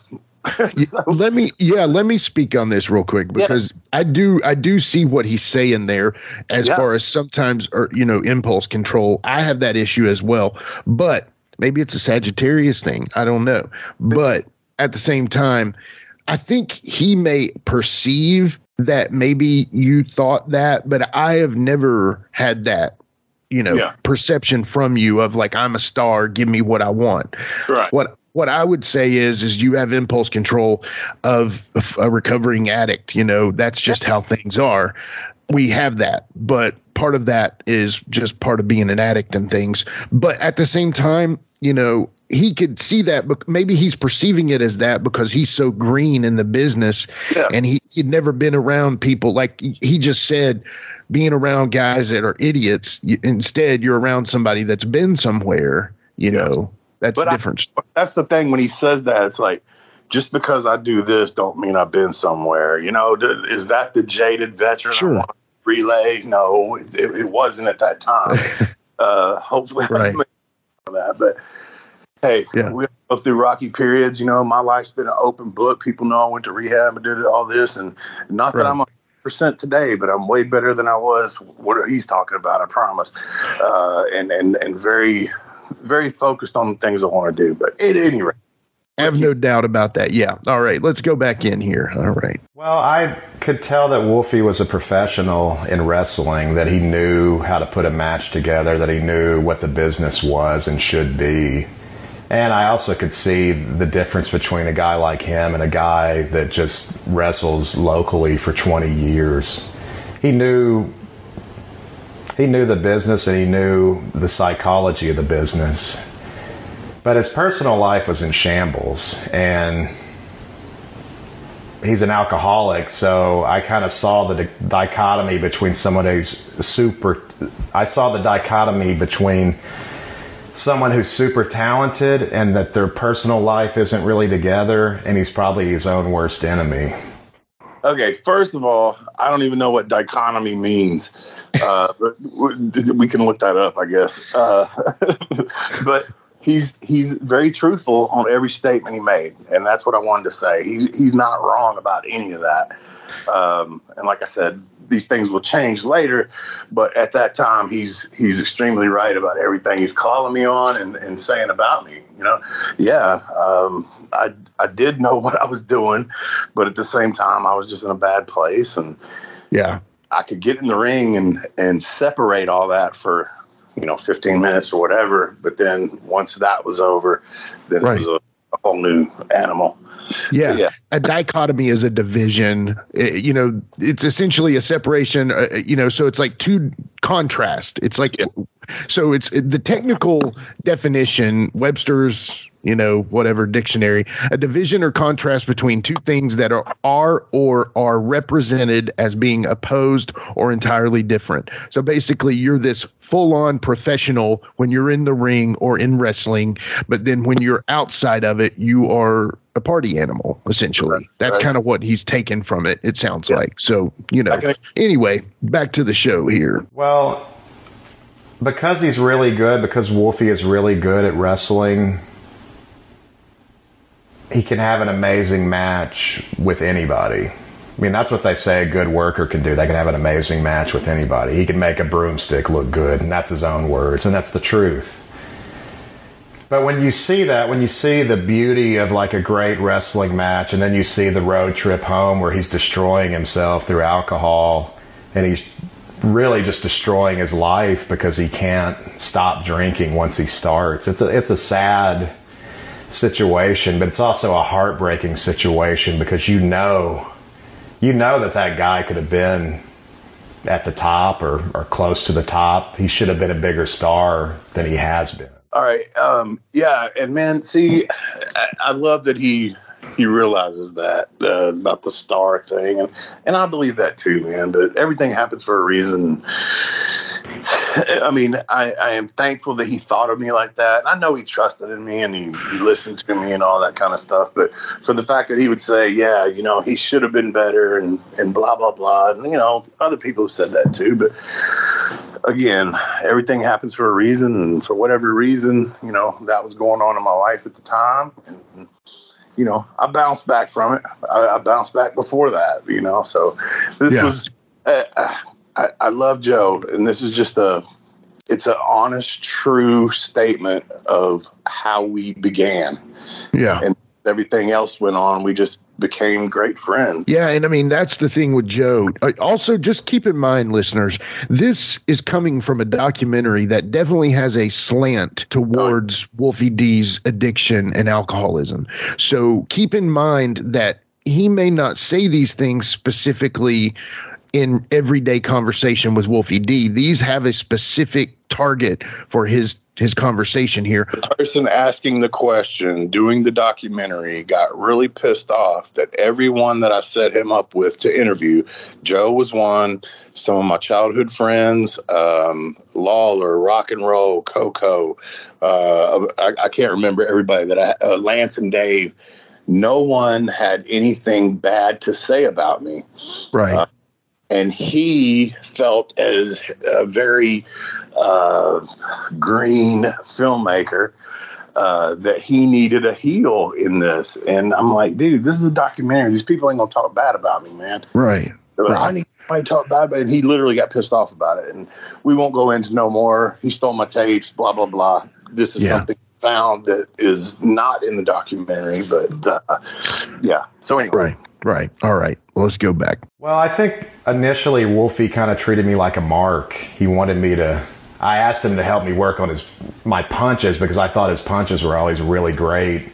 Yeah, [laughs] let me yeah let me speak on this real quick Yeah. because i do i do see what he's saying there as Yeah. far as sometimes or you know impulse control i have that issue as well but maybe it's a sagittarius thing i don't know but at the same time i think he may perceive that maybe you thought that but i have never had that you know Yeah. perception from you of like i'm a star give me what i want right. what what I would say is is you have impulse control of of a recovering addict. You know, that's just how things are. We have that, but part of that is just part of being an addict and things. But at the same time, you know, he could see that, but maybe he's perceiving it as that because he's so green in the business, Yeah. and he he'd never been around people like he just said. Being around guys that are idiots, you, instead you're around somebody that's been somewhere. You know, that's But I- different. that's the thing when he says that it's like just because i do this don't mean i've been somewhere you know is that the jaded veteran I Sure. relay no it, it, wasn't at that time [laughs] uh hopefully Right. that but hey Yeah. we go through rocky periods you know my life's been an open book people know i went to rehab and did all this and not that i'm a percent today but i'm way better than i was what he's talking about i promise uh and and and very very focused on the things I want to do. But at any rate, I have no doubt about that. Yeah. All right. Let's go back in here. All right. Well, I could tell that Wolfie was a professional in wrestling, that he knew how to put a match together, that he knew what the business was and should be. And I also could see the difference between a guy like him and a guy that just wrestles locally for 20 years. He knew he knew the business and he knew the psychology of the business. But his personal life was in shambles and he's an alcoholic, so I kind of saw the di- dichotomy between someone who's super. I saw the dichotomy between someone who's super talented and that their personal life isn't really together, and he's probably his own worst enemy. okay. First of all, I don't even know what dichotomy means, uh, but [laughs] we can look that up, I guess. Uh, [laughs] but he's he's very truthful on every statement he made, and that's what I wanted to say. He's he's not wrong about any of that. Um, and like I said, these things will change later, but at that time, he's he's extremely right about everything he's calling me on and, and saying about me. You know, yeah, um, I I did know [laughs] what I was doing, but at the same time, I was just in a bad place, and Yeah. I could get in the ring and and separate all that for you know 15 minutes or whatever. But then once that was over, then Right. it was a, a whole new animal. Yeah. Yeah. A dichotomy is a division. Uh, you know, it's essentially a separation. Uh, you know, so it's like two contrast. It's like, so it's the technical definition, Webster's you know, whatever dictionary, a division or contrast between two things that are, are or are represented as being opposed or entirely different. So basically, you're this full on professional when you're in the ring or in wrestling, but then when you're outside of it, you are a party animal, essentially. Right, That's right. kind of what he's taken from it, it sounds Yeah. like. So, you know, Okay. anyway, back to the show here. Well, because he's really good, because Wolfie is really good at wrestling, he can have an amazing match with anybody. I mean, that's what they say a good worker can do. They can have an amazing match with anybody. He can make a broomstick look good, and that's his own words, and that's the truth. But when you see that, when you see the beauty of like a great wrestling match, and then you see the road trip home where he's destroying himself through alcohol, and he's really just destroying his life because he can't stop drinking once he starts. It's a it's a sad situation, but it's also a heartbreaking situation because you know you know that that guy could have been at the top or, or close to the top. He should have been a bigger star than he has been. All right. Um, yeah, and man, see, I, I love that he he realizes that uh, about the star thing, and and I believe that too, man. But everything happens for a reason. [laughs] I mean, I, I am thankful that he thought of me like that. And I know he trusted in me and he, he listened to me and all that kind of stuff. But for the fact that he would say, yeah, you know, he should have been better and, and blah, blah, blah. And, you know, other people have said that too. But again, everything happens for a reason. And for whatever reason, you know, that was going on in my life at the time. And, you know, I bounced back from it. I, I bounced back before that, you know. So this Yeah. was, uh, I, I love Joe, and this is just a, it's an honest, true statement of how we began. Yeah. And everything else went on. We just became great friends. Yeah, and I mean that's the thing with Joe. Uh, Also, just keep in mind, listeners, this is coming from a documentary that definitely has a slant towards Wolfie D's addiction and alcoholism. So keep in mind that he may not say these things specifically in everyday conversation with Wolfie D. These have a specific target for his his conversation here. The person asking the question, doing the documentary, got really pissed off that everyone that I set him up with to interview, Joe was one, some of my childhood friends, um, Lawler, Rock and Roll, Coco, uh, I, I can't remember everybody that I, uh, Lance and Dave. No one had anything bad to say about me Right. And he felt as a very uh, green filmmaker uh, that he needed a heel in this. And I'm like, dude, this is a documentary. These people ain't gonna talk bad about me, man. right. Like, Right. I need somebody to talk bad about it. And he literally got pissed off about it. And we won't go into no more. He stole my tapes, blah, blah, blah. This is Yeah. something found that is not in the documentary, but uh, yeah. So anyway, Right. Right. All right. Well, let's go back. Well, I think initially Wolfie kind of treated me like a mark. He wanted me to. I asked him to help me work on his my punches because I thought his punches were always really great.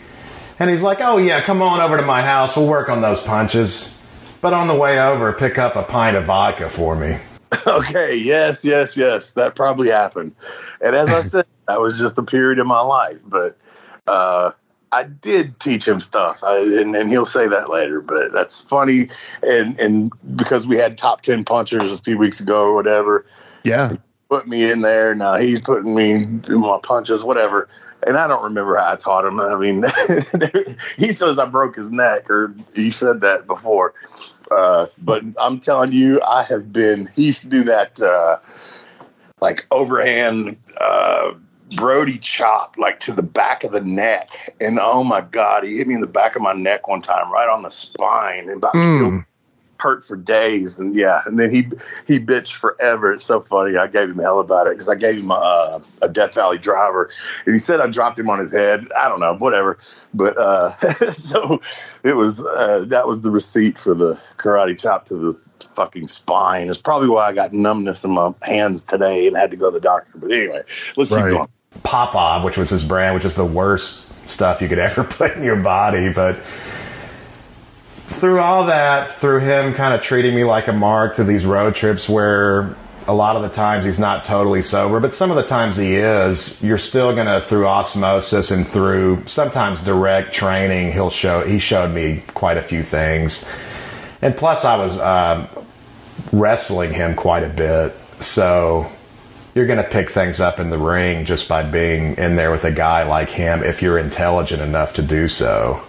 And he's like, "Oh yeah, come on over to my house. We'll work on those punches." But on the way over, pick up a pint of vodka for me. [laughs] Okay, yes, yes, yes. That probably happened. And as I [laughs] said, that was just a period in my life. But uh, I did teach him stuff, I, and, and he'll say that later. But that's funny, and and because we had top ten punchers a few weeks ago or whatever, Yeah. put me in there. Now he's putting me in my punches, whatever. And I don't remember how I taught him. I mean, [laughs] he says I broke his neck, or he said that before. Uh, but I'm telling you, I have been. He used to do that, uh, like overhand uh, Brody chop, like to the back of the neck. And oh my God, he hit me in the back of my neck one time, right on the spine, and about Mm. hurt for days. And yeah and then he he bitched forever. It's so funny. I gave him hell about it because i gave him a, a death valley driver. And he said i dropped him on his head. I don't know whatever. But uh [laughs] so it was uh that was the receipt for the karate chop to the fucking spine. It's probably why i got numbness in my hands today and had to go to the doctor. But anyway let's keep going Popov, which was his brand, which is the worst stuff you could [laughs] ever put in your body. But through all that, through him kind of treating me like a mark through these road trips where a lot of the times he's not totally sober, but some of the times he is, you're still going to, through osmosis and through sometimes direct training, he'll show, he showed me quite a few things. And plus, I was um, wrestling him quite a bit. So you're going to pick things up in the ring just by being in there with a guy like him if you're intelligent enough to do so.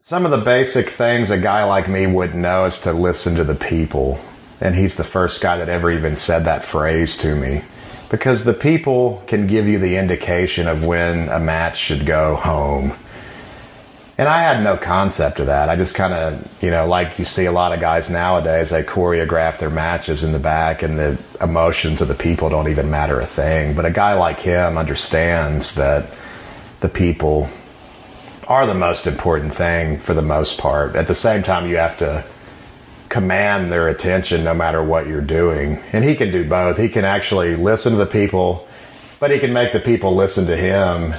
Some of the basic things a guy like me would know is to listen to the people. And he's the first guy that ever even said that phrase to me. Because the people can give you the indication of when a match should go home. And I had no concept of that. I just kind of, you know, like you see a lot of guys nowadays, they choreograph their matches in the back and the emotions of the people don't even matter a thing. But a guy like him understands that the people are the most important thing for the most part. At the same time, you have to command their attention no matter what you're doing. And he can do both. He can actually listen to the people, but he can make the people listen to him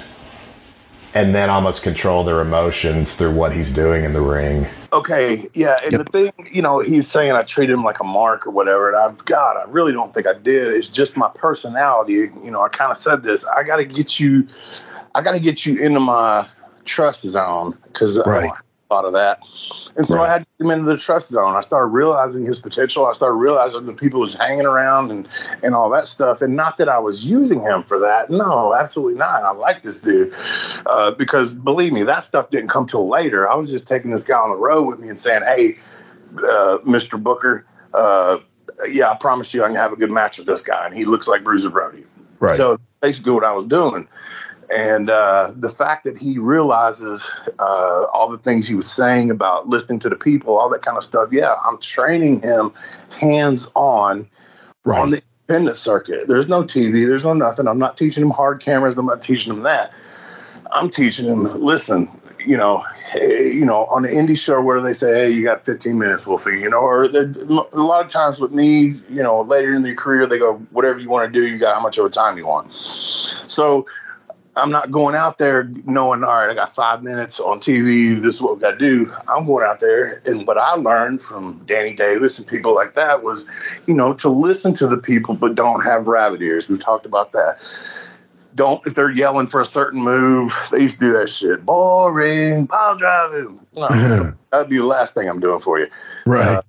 and then almost control their emotions through what he's doing in the ring. Okay, yeah, and Yep. the thing, you know, he's saying I treat him like a mark or whatever, and I've, God, I really don't think I did. It's just my personality. You know, I kind of said this. I got to get you, I got to get you into my trust zone because uh, Right. I thought of that, and so Right. I had to get him into the trust zone. I started realizing his potential. I started realizing the people was hanging around and and all that stuff, and not that I was using him for that. No, absolutely not. I like this dude uh, because believe me, that stuff didn't come till later. I was just taking this guy on the road with me and saying, "Hey, uh, Mr. Booker, uh, yeah, I promise you, I can have a good match with this guy." And he looks like Bruiser Brody. Right. So basically, what I was doing, and uh, the fact that he realizes uh, all the things he was saying about listening to the people, all that kind of stuff. Yeah, I'm training him hands on Right. on the independent circuit. There's no TV. There's no nothing. I'm not teaching him hard cameras. I'm not teaching him that. I'm teaching him. Listen, you know, hey, you know, on the indie show where they say, "Hey, you got 15 minutes, Wolfie," you know, or a lot of times with me, you know, later in their career, they go, "Whatever you want to do, you got how much of a time you want." So. I'm not going out there knowing, all right, I got five minutes on TV. This is what we got to do. I'm going out there. And what I learned from Danny Davis and people like that was, you know, to listen to the people, but don't have rabbit ears. We've talked about that. Don't, if they're yelling for a certain move, they used to do that shit. Boring, pile driving. [laughs] No, that'd be the last thing I'm doing for you. Right. Uh,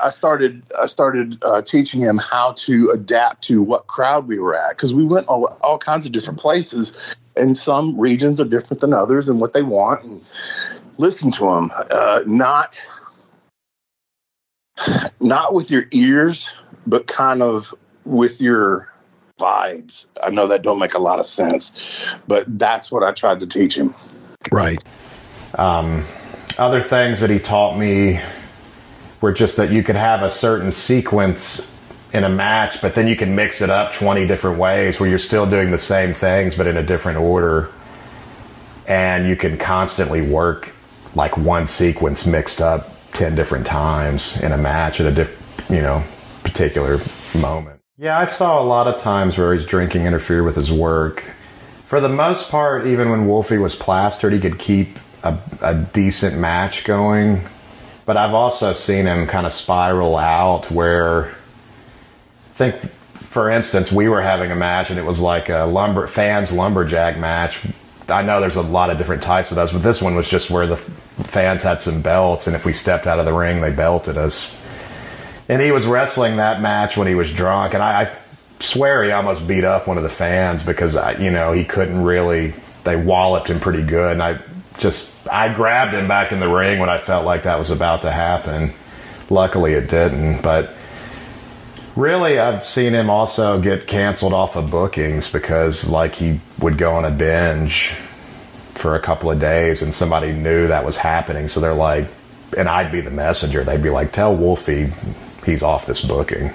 I started I started uh, teaching him how to adapt to what crowd we were at because we went all, all kinds of different places, and some regions are different than others and what they want. And listen to them, uh, not not with your ears, but kind of with your vibes. I know that don't make a lot of sense, but that's what I tried to teach him. right. Um, other things that he taught me were just that you could have a certain sequence in a match, but then you can mix it up 20 different ways where you're still doing the same things but in a different order. And you can constantly work like one sequence mixed up 10 different times in a match at a diff, you know, particular moment. Yeah, I saw a lot of times where his drinking interfered with his work. For the most part, even when Wolfie was plastered, he could keep a, a decent match going. But I've also seen him kind of spiral out where think, for instance, we were having a match and it was like a lumber fans lumberjack match. I know there's a lot of different types of those, but this one was just where the fans had some belts, and if we stepped out of the ring, they belted us. And he was wrestling that match when he was drunk, and I, I swear he almost beat up one of the fans because I, you know he couldn't really. They walloped him pretty good, and I just I grabbed him back in the ring when I felt like that was about to happen. Luckily, it didn't, but really i've seen him also get canceled off of bookings because like he would go on a binge for a couple of days and somebody knew that was happening. So they're like and i'd be the messenger. They'd be like tell wolfie he's off this booking.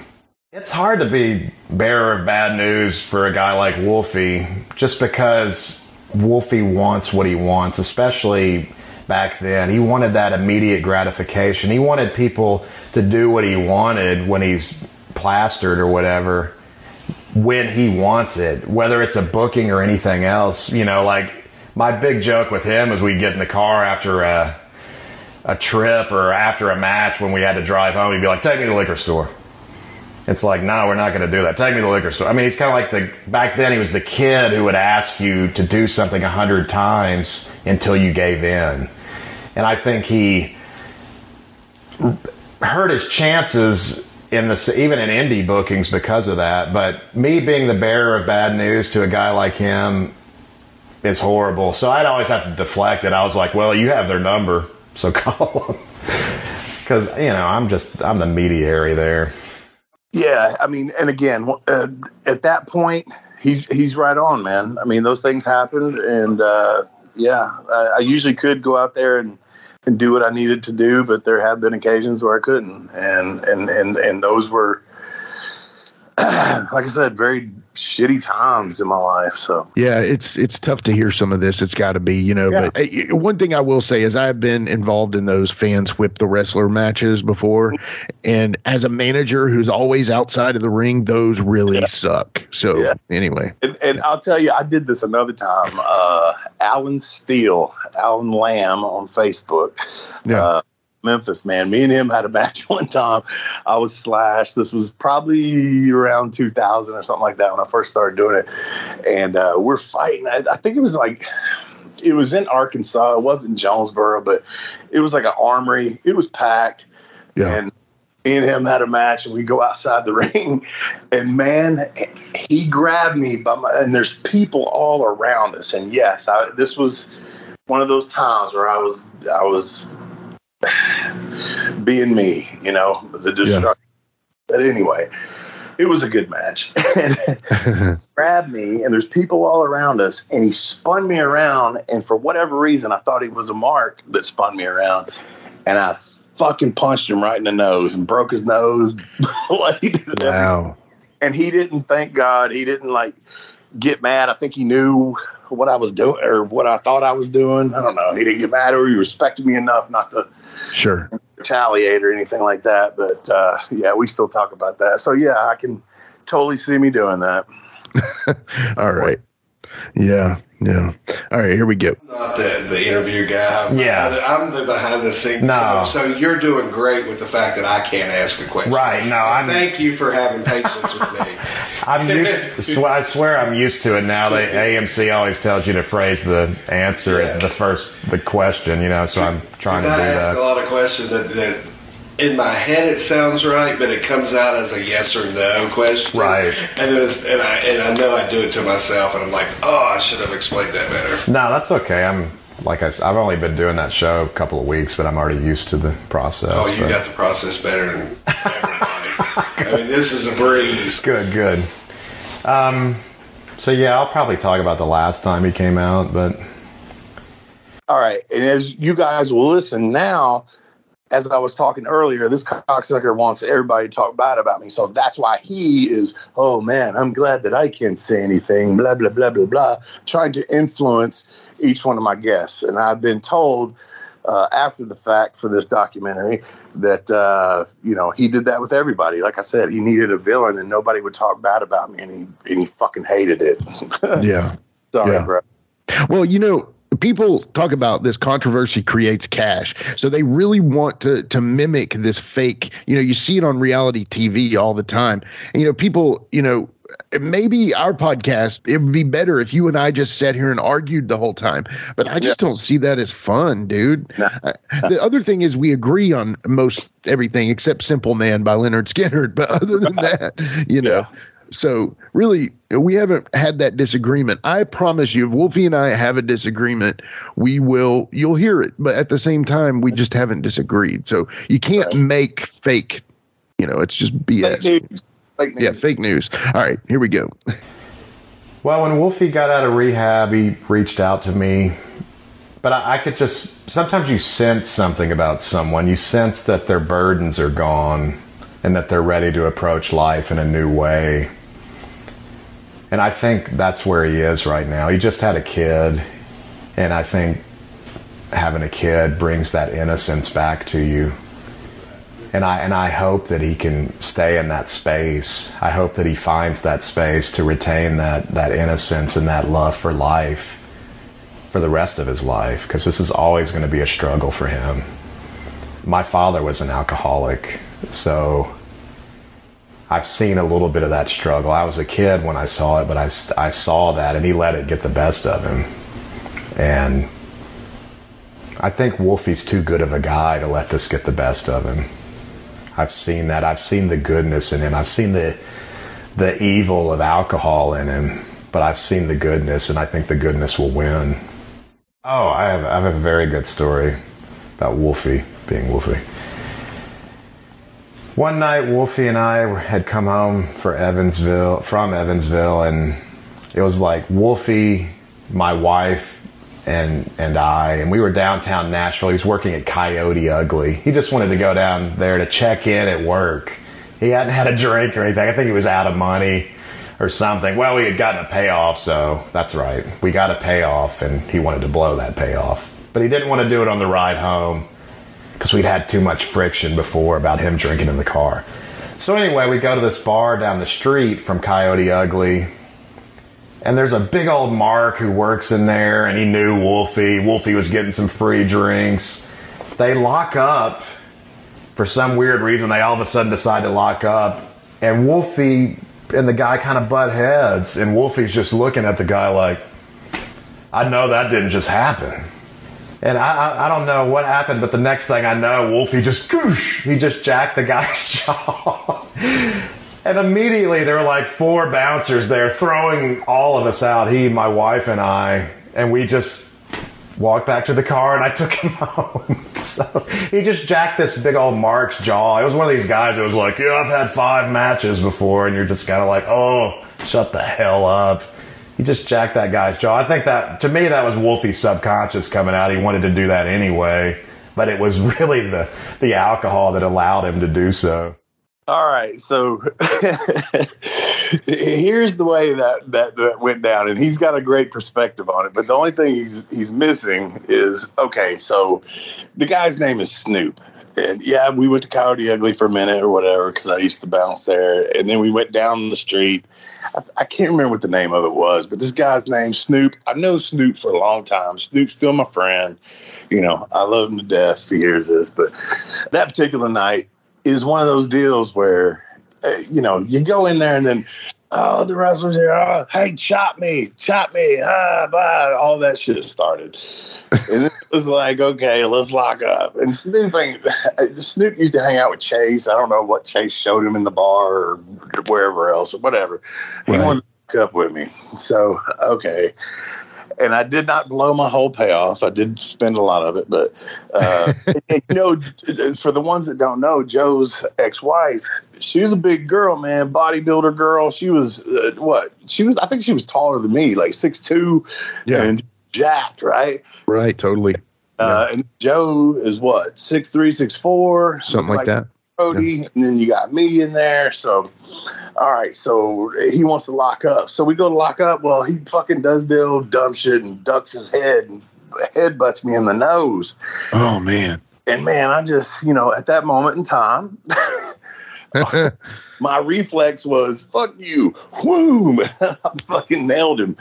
It's hard to be bearer of bad news for a guy like wolfie just because wolfie wants what he wants especially back then. He wanted that immediate gratification. He wanted people to do what he wanted when he's plastered or whatever when he wants it, whether it's a booking or anything else. You know, like my big joke with him is we'd get in the car after a, a trip or after a match when we had to drive home. He'd be like, "Take me to the liquor store," It's like, no, we're not going to do that. Take me to the liquor store. I mean, he's kind of like the back then. He was the kid who would ask you to do something a hundred times until you gave in, and I think he hurt his chances in the even in indie bookings because of that. But me being the bearer of bad news to a guy like him is horrible. So I'd always have to deflect it. I was like, well, you have their number, so [laughs] call them. Because you know, I'm just I'm the mediary there. Yeah, I mean, and again, uh, at that point, he's he's right on, man. I mean, those things happened, and uh, yeah, I, I usually could go out there and and do what I needed to do, but there have been occasions where I couldn't, and and and and those were, [clears throat] like I said, very shitty times in my life. So yeah, it's it's tough to hear some of this. It's got to be, you know. Yeah. But uh, one thing I will say is I've been involved in those fans whip the wrestler matches before, and as a manager who's always outside of the ring, those really suck. So Yeah. anyway, And, and I'll tell you, I did this another time. Uh, Alan Steele, Alan Lamb on Facebook, Yeah. uh, Memphis man. Me and him had a [laughs] match one time. I was slashed. This was probably around 2000 or something like that when I first started doing it. And uh, we're fighting. I, I think it was like. It was in Arkansas. It wasn't Jonesboro, but it was like an armory. It was packed yeah, and me and him had a match and we go outside the [laughs] ring and man he grabbed me by my and there's people all around us and yes I, this was one of those times where i was i was being me you know the destruction. But anyway it was a good match. [laughs] [laughs] Grabbed me and there's people all around us and he spun me around and for whatever reason i thought he was a mark that spun me around and i fucking punched him right in the nose and broke his nose. [laughs] Wow, and he didn't thank god. He didn't like get mad. I think he knew what i was doing or what i thought i was doing. I don't know. He didn't get mad or he respected me enough not to sure. retaliate or anything like that. But uh, yeah we still talk about that. So yeah i can totally see me doing that. [laughs] All right, yeah, yeah. All right, here we go. not the, the interview guy. I'm Yeah. the- I'm the behind the scenes. No. So, so you're doing great with the fact that I can't ask a question. Right, no, I'm- Thank you for having patience with me. [laughs] I'm used. sw- I swear, I'm used to it now. They, AMC always tells you to phrase the answer as the first the question. You know, so I'm trying to do I ask a lot of questions that, that in my head it sounds right, but it comes out as a yes or no question. Right. And then it's, and I and I know I do it to myself, and I'm like, oh, I should have explained that better. No, that's okay. I'm like I, have only been doing that show a couple of weeks, but I'm already used to the process. Oh, you but- got the process better than everybody. [laughs] I mean, this is a breeze. Good, good. Um, so yeah, I'll probably talk about the last time he came out, but All right. And as you guys will listen now, as I was talking earlier, this cocksucker wants everybody to talk bad about me. So that's why he is, oh man, I'm glad that I can't say anything, blah, blah, blah, blah, blah, trying to influence each one of my guests. And I've been told uh, after the fact for this documentary that, uh, you know, he did that with everybody. Like I said, he needed a villain and nobody would talk bad about me and he, and he fucking hated it. [laughs] Yeah. Sorry, Yeah. bro. Well, you know, people talk about this controversy creates cash. So they really want to to mimic this fake, you know, you see it on reality TV all the time. And, you know, people, you know, maybe our podcast it would be better if you and I just sat here and argued the whole time. But I just don't see that as fun, dude. Uh, the other thing is we agree on most everything except Simple Man by Lynyrd Skynyrd, [laughs] but other than that, you know. So really, we haven't had that disagreement. I promise you, if Wolfie and I have a disagreement, we will. You'll hear it, but at the same time, we just haven't disagreed. So you can't make fake. You know, it's just BS. Fake news. Fake news. Yeah, fake news. All right, here we go. Well, when Wolfie got out of rehab, he reached out to me. But I, I could just sometimes you sense something about someone. You sense that their burdens are gone and that they're ready to approach life in a new way. And I think that's where he is right now. He just had a kid, and I think having a kid brings that innocence back to you. And I and I hope that he can stay in that space. I hope that he finds that space to retain that that innocence and that love for life for the rest of his life because this is always going to be a struggle for him. My father was an alcoholic, so I've seen a little bit of that struggle. I was a kid when I saw it, but I, I saw that and he let it get the best of him. And I think Wolfie's too good of a guy to let this get the best of him. I've seen that. I've seen the goodness in him. I've seen the the evil of alcohol in him, but I've seen the goodness, and I think the goodness will win. Oh, I have, I have a very good story about Wolfie being Wolfie. One night, Wolfie and I had come home for Evansville from Evansville, and it was like Wolfie, my wife, and and I, and we were downtown Nashville. He was working at Coyote Ugly. He just wanted to go down there to check in at work. He hadn't had a drink or anything. I think he was out of money or something. Well, we had gotten a payoff, so that's right. We got a payoff, and he wanted to blow that payoff, but he didn't want to do it on the ride home because we'd had too much friction before about him drinking in the car. So anyway, we go to this bar down the street from Coyote Ugly, and there's a big old Mark who works in there, and he knew Wolfie. Wolfie was getting some free drinks. They lock up for some weird reason. They all of a sudden decide to lock up, and Wolfie and the guy kind of butt heads, and Wolfie's just looking at the guy like, "I know that didn't just happen." And I, I, I don't know what happened, but the next thing I know, Wolfie just goosh, he just jacked the guy's [laughs] jaw. and immediately there were like four bouncers there throwing all of us out, he, my wife, and I. And we just walked back to the car and I took him [laughs] home. so he just jacked this big old Mark's jaw. It was one of these guys that was like, Yeah, I've had five matches before. And you're just kind of like, Oh, shut the hell up. He just jacked that guy's jaw. I think that, to me, that was Wolfie's subconscious coming out. He wanted to do that anyway, but it was [laughs] really the, the alcohol that allowed him to do so. All right, so [laughs] here's the way that, that that went down, and he's got a great perspective on it. But the only thing he's he's missing is okay. So the guy's name is Snoop, and yeah, we went to Coyote Ugly for a minute or whatever because I used to bounce there, and then we went down the street. I, I can't remember what the name of it was, but this guy's name Snoop. I know Snoop for a long time. Snoop's still my friend. You know, I love him to death he hears this. But that particular night is one of those deals where uh, you know you go in there and then oh the wrestlers are oh, hey chop me chop me ah blah, all that shit started. [laughs] And it was like okay let's lock up. And Snoop [laughs] Snoop used to hang out with Chase. I don't know what Chase showed him in the bar or wherever else or whatever. He Right. wanted to hook up with me. So okay and I did not blow my whole payoff. I did spend a lot of it, but uh, [laughs] you know, for the ones that don't know, Joe's ex-wife, she was a big girl, man, bodybuilder girl. She was uh, what? She was, I think, she was taller than me, like six two, Yeah. and jacked, right? Right, totally. Uh, and Joe is what six three, six four, Something like that. Cody, and then you got me in there. So, all right, so he wants to lock up. So we go to lock up. Well, he fucking does the dumb shit and ducks his head and headbutts me in the nose. Oh man. And man, I just, you know, at that moment in time, [laughs] [laughs] my reflex was fuck you, whoom. [laughs] I fucking nailed him.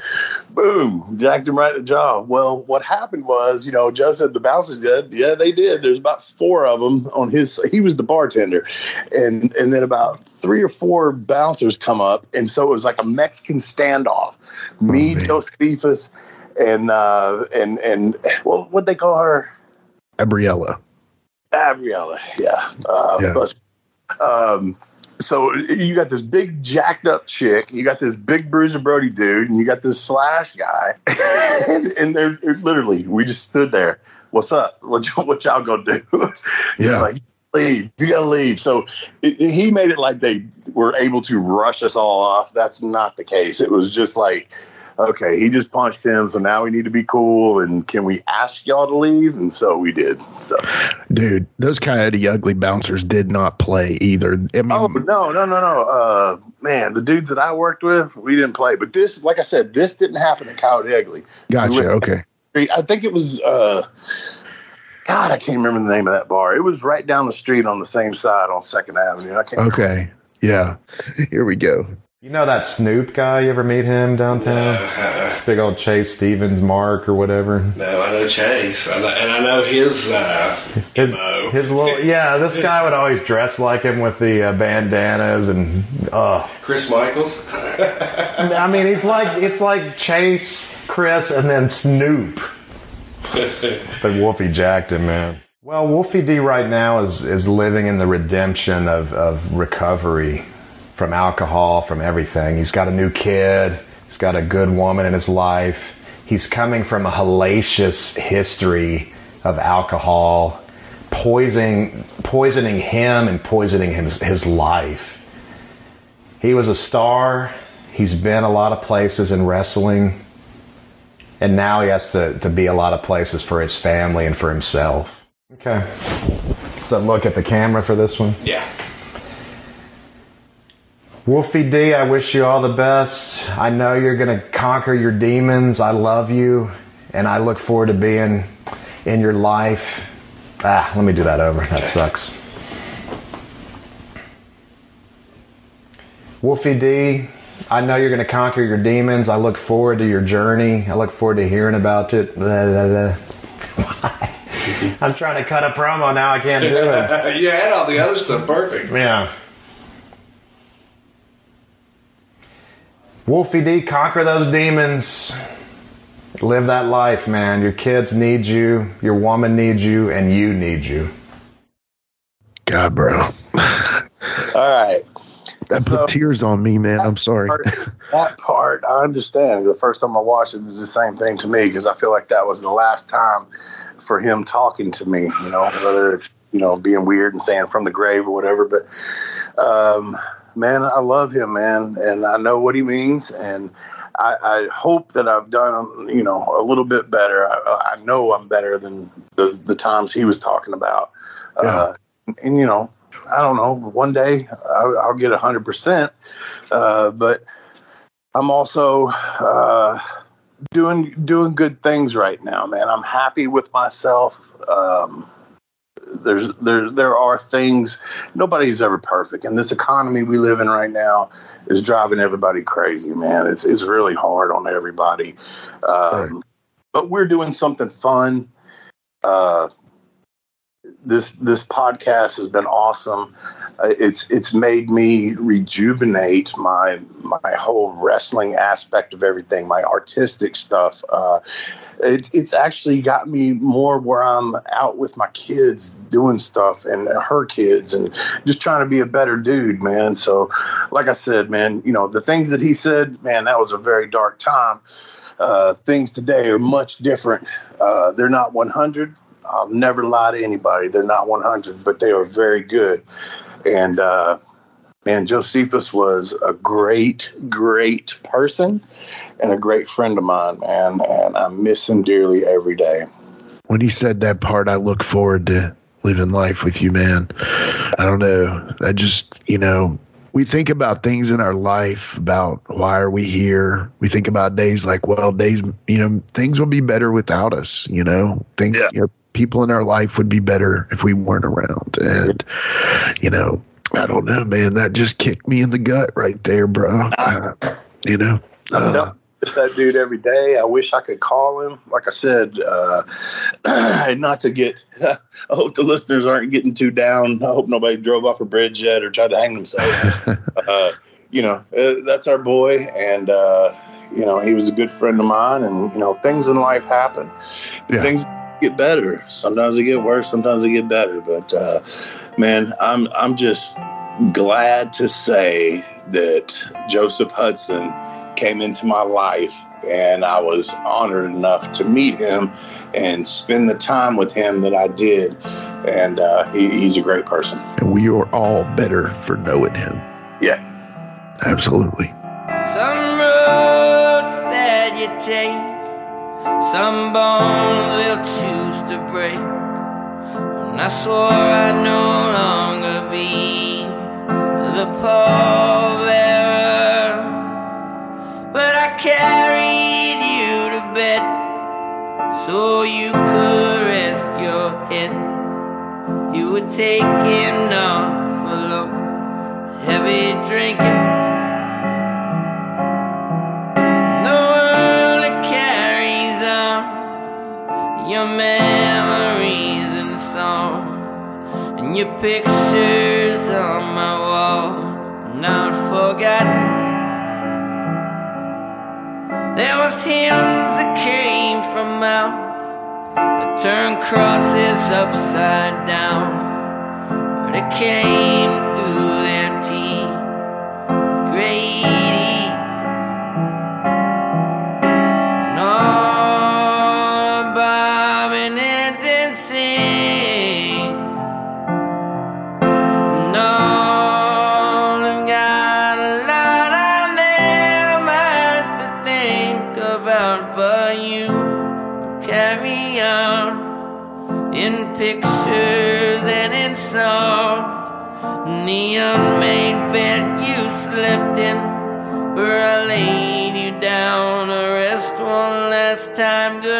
Boom, jacked him right in the jaw. Well, what happened was, you know, Joe said the bouncers did. Yeah, they did. There's about four of them on his. He was the bartender, and and then about three or four bouncers come up, and so it was like a Mexican standoff. Me, man. Josephus, and uh, and and well, what they call her. Gabriella. Gabriella, yeah. Uh, Yeah. Um, so you got this big jacked up chick, you got this big Bruiser Brody dude, and you got this slash guy, [laughs] and, and they're, they're literally we just stood there. What's up? What y- [laughs] what y'all gonna do? [laughs] Yeah. like leave. You gotta leave. So it, it- he made it like they were able to rush us all off. That's not the case. It was just like. Okay, he just punched him, so now we need to be cool. And can we ask y'all to leave? And so we did. So Dude, those coyote ugly bouncers did not play either. I mean, Oh no, no, no, no. Uh, man, the dudes that I worked with, we didn't play. But this, like I said, this didn't happen at Coyote Ugly. gotcha. we Okay. I think it was. Uh, God, I can't remember the name of that bar. It was right down the street on the same side on Second Avenue. I can't. Okay. Yeah. [laughs] Here we go. You know that Snoop guy? You ever meet him downtown? Uh, Big old Chase Stevens, Mark, or whatever. no, I know Chase, I know, and I know his uh, His. His little [laughs] yeah, this guy would always dress like him with the uh, bandanas and uh Chris Michaels. I mean, he's like it's like Chase, Chris, and then Snoop. [laughs] but Wolfie jacked him, man. Well, Wolfie D right now is is living in the redemption of of recovery from alcohol, from everything. He's got a new kid. He's got a good woman in his life. He's coming from a hellacious history of alcohol, poisoning poisoning him and poisoning his his life. He was a star. He's been a lot of places in wrestling. And now he has to, to be a lot of places for his family and for himself. Okay. So look at the camera for this one. Yeah. Wolfie D, I wish you all the best. I know you're going to conquer your demons. I love you. And I look forward to being in your life. Ah, let me do that over. That sucks. Wolfie D, I know you're going to conquer your demons. I look forward to your journey. I look forward to hearing about it. Blah, [laughs] blah, blah. Why? I'm trying to cut a promo now. I can't do it. [laughs] you had all the other stuff perfect. Yeah. Wolfie D, conquer those demons. Live that life, man. Your kids need you, your woman needs you, and you need you. God, bro. All right. That So- put tears on me, man. I'm sorry. part, that part, I understand. The first time I watched it, it was the same thing to me because I feel like that was the last time for him talking to me. You know, whether it's you know being weird and saying from the grave or whatever. But um, man, I love him, man, and I know what he means, and I, I hope that I've done you know a little bit better. I, I know I'm better than the the times he was talking about. Uh, and you know, I don't know. One day I'll, I'll get hundred percent, uh, but I'm also uh, doing doing good things right now, man. I'm happy with myself. Um, there's there there are things. Nobody's ever perfect, and this economy we live in right now is driving everybody crazy, man. It's it's really hard on everybody. Um, But we're doing something fun. Uh, this this podcast has been awesome. Uh, it's it's made me rejuvenate my my whole wrestling aspect of everything, my artistic stuff. Uh, it, it's actually got me more where I'm out with my kids doing stuff and her kids and just trying to be a better dude, man. So, like I said, man, you know the things that he said, man, that was a very dark time. Uh, things today are much different. Uh, they're not 100. I'll never lie to anybody. They're not 100, but they are very good. And uh, man, Josephus was a great, great person and a great friend of mine, man. And I miss him dearly every day. when he said that part, I look forward to living life with you, man. I don't know. I just, you know, we think about things in our life about why are we here. We think about days like, well, days, you know, things will be better without us. You know, things, you know, people in our life would be better if we weren't around. And, you know, I don't know, man. That just kicked me in the gut right there, bro. Uh, you know, uh, it's that dude every day. I wish I could call him. Like I said, uh, [clears throat] not to get. [laughs] I hope the listeners aren't getting too down. I hope nobody drove off a bridge yet or tried to hang themselves. [laughs] uh, you know, uh, that's our boy, and uh, you know he was a good friend of mine. And you know, things in life happen. Yeah. Things get better. Sometimes they get worse. Sometimes they get better. But uh, man, I'm I'm just glad to say that Joseph Hudson came into my life and I was honored enough to meet him and spend the time with him that I did. And uh, he, he's a great person. and we are all better for knowing him. Yeah. Absolutely. Some roads that you take, some bones will choose to break. And I swore I'd no longer be the pallbearer, but I carried you to bed so you could rest your head. You were taking off alone, heavy drinking. Your memories and songs. and your pictures on my wall, not forgotten. There was hymns that came from mouths that turned crosses upside down, but it came through their teeth great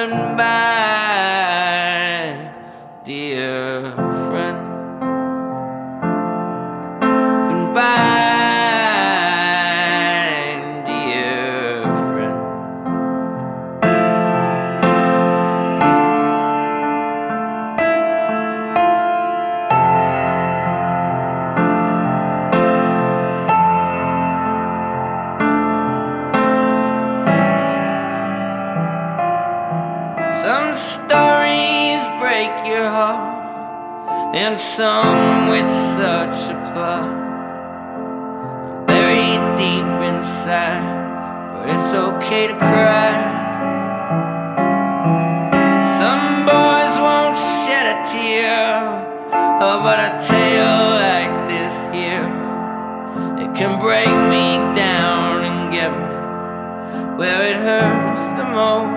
time. Goodbye, some with such a plot buried deep inside. But it's okay to cry. Some boys won't shed a tear, but a tale like this here, it can break me down and get me where it hurts the most.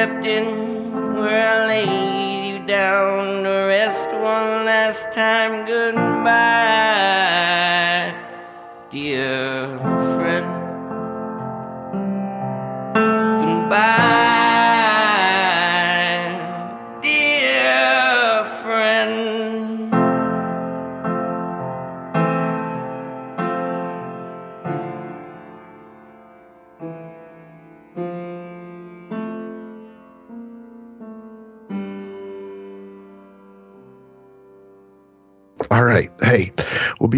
Slept in, where I laid you down to rest one last time. Goodbye,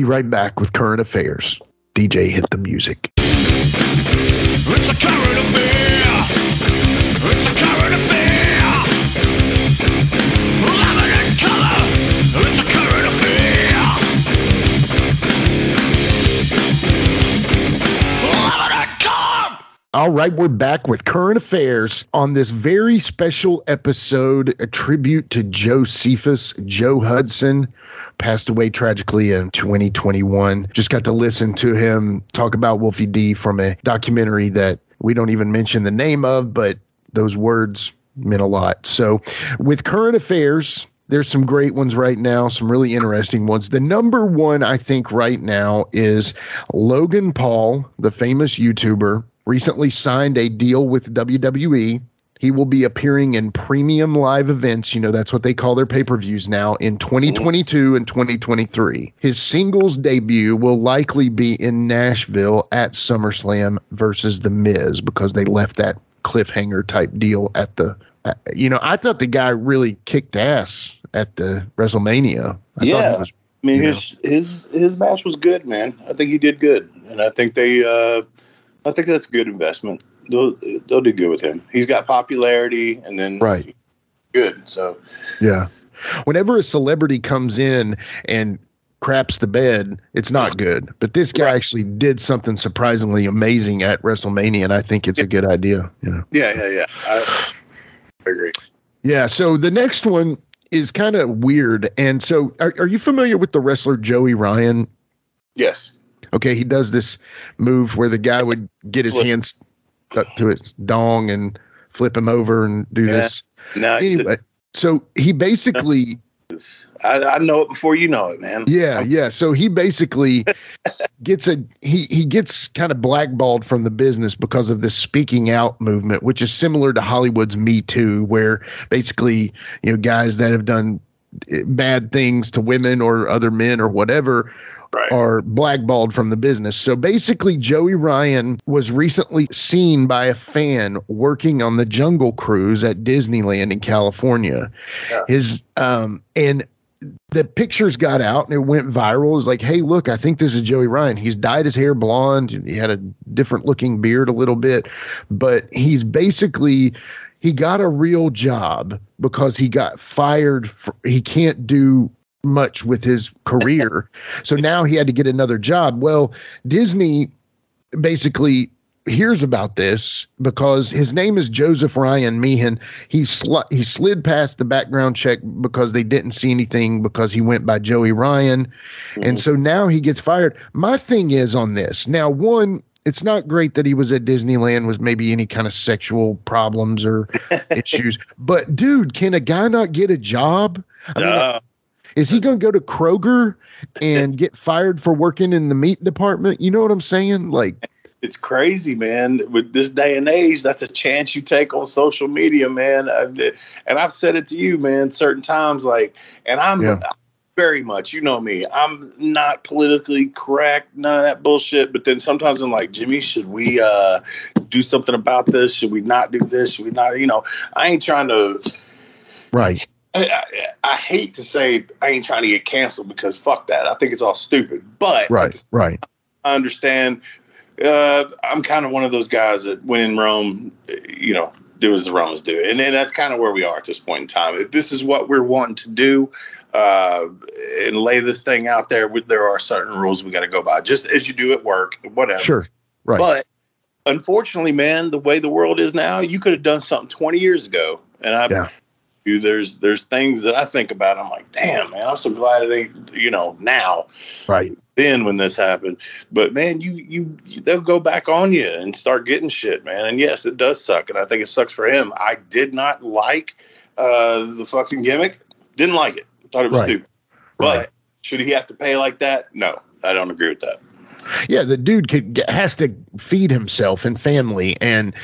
be right back with current affairs. DJ, hit the music. It's a current affair. All right, we're back with current affairs on this very special episode, a tribute to Josephus. Joe Hudson passed away tragically in 2021. Just got to listen to him talk about Wolfie D from a documentary that we don't even mention the name of, but those words meant a lot. So, with current affairs, there's some great ones right now, some really interesting ones. The number one, I think, right now is Logan Paul, the famous YouTuber, recently signed a deal with WWE. He will be appearing in premium live events. You know, that's what they call their pay per views now in 2022 and 2023. His singles debut will likely be in Nashville at SummerSlam versus The Miz because they left that cliffhanger type deal at the. uh, You know, I thought the guy really kicked ass at the WrestleMania. I thought Yeah. was I mean, his his his match was good, man. I think he did good, and I think they, uh, I think that's a good investment. They'll they'll do good with him. He's got popularity, and then Right. good. So Yeah. Whenever a celebrity comes in and craps the bed, it's not good. But this guy actually did something surprisingly amazing at WrestleMania, and I think it's a good idea. Yeah. yeah, yeah, yeah. I, I agree. Yeah. So the next one is kind of weird. And so are, are you familiar with the wrestler Joey Ryan? Yes. Okay, he does this move where the guy would get his Flip. hands up to his dong and flip him over and do Yeah. this. No, he's a- so he basically [laughs] I, I know it before you know it, man. Yeah, yeah. So he basically [laughs] gets a he he gets kind of blackballed from the business because of this speaking out movement, which is similar to Hollywood's Me Too, where basically you know guys that have done eh, bad things to women or other men or whatever are blackballed from the business. So basically, Joey Ryan was recently seen by a fan working on the Jungle Cruise at Disneyland in California. His um and the pictures got out and it went viral. It was like, hey, look, I think this is Joey Ryan. He's dyed his hair blonde. He had a different looking beard a little bit, but he's basically he got a real job because he got fired. For, he can't do much with his career, so now he had to get another job. Well, Disney basically hears about this because his name is Joseph Ryan Meehan. He sl- he slid past the background check because they didn't see anything because he went by Joey Ryan, and so now he gets fired. My thing is on this now. One, it's not great that he was at Disneyland with maybe any kind of sexual problems or [laughs] issues, but dude, can a guy not get a job? I mean, Duh. Is he going to go to Kroger and [laughs] get fired for working in the meat department? You know what I'm saying? Like, It's crazy, man. With this day and age, that's a chance you take on social media, man. And I've said it to you, man, certain times. Like, and I'm Yeah. very much, you know me, I'm not politically correct, none of that bullshit. But then sometimes I'm like, Jimmy, should we uh, do something about this? Should we not do this? Should we not? You know, I ain't trying to. right. I, I, I hate to say I ain't trying to get canceled because fuck that. I think it's all stupid. But Right, right. I understand. Uh, I'm kind of one of those guys that when in Rome, you know, do as the Romans do, and then that's kind of where we are at this point in time. If this is what we're wanting to do, uh, and lay this thing out there, there are certain rules we got to go by, just as you do at work, whatever. Sure. Right. But unfortunately, man, the way the world is now, you could have done something 20 years ago, and I. Yeah. You, there's there's things that I think about. I'm like, damn, man, I'm so glad it ain't you know now Right. then when this happened. But man, you you they'll go back on you and start getting shit, man. And yes, it does suck, and I think it sucks for him. I did not like uh, the fucking gimmick. Didn't like it. Thought it was Right. stupid. But should he have to pay like that? No, I don't agree with that. Yeah, the dude could, has to feed himself and family, and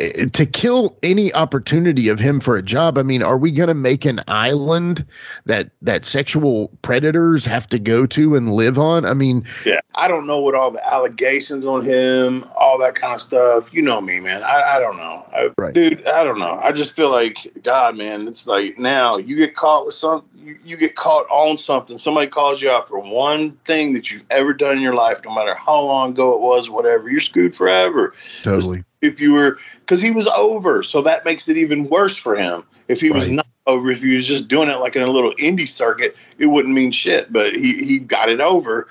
uh, to kill any opportunity of him for a job. I mean, are we going to make an island that that sexual predators have to go to and live on? I mean, Yeah, I don't know what all the allegations on him, all that kind of stuff. You know me, man. I, I don't know, I, Right. dude. I don't know. I just feel like God, man. It's like now you get caught with some, you, you get caught on something. Somebody calls you out for one thing that you've ever done in your life, no matter how long ago it was, whatever. You're screwed forever. totally. If you were, because he was over, so that makes it even worse for him. If he was not over, if he was just doing it like in a little indie circuit, it wouldn't mean shit. But he he got it over,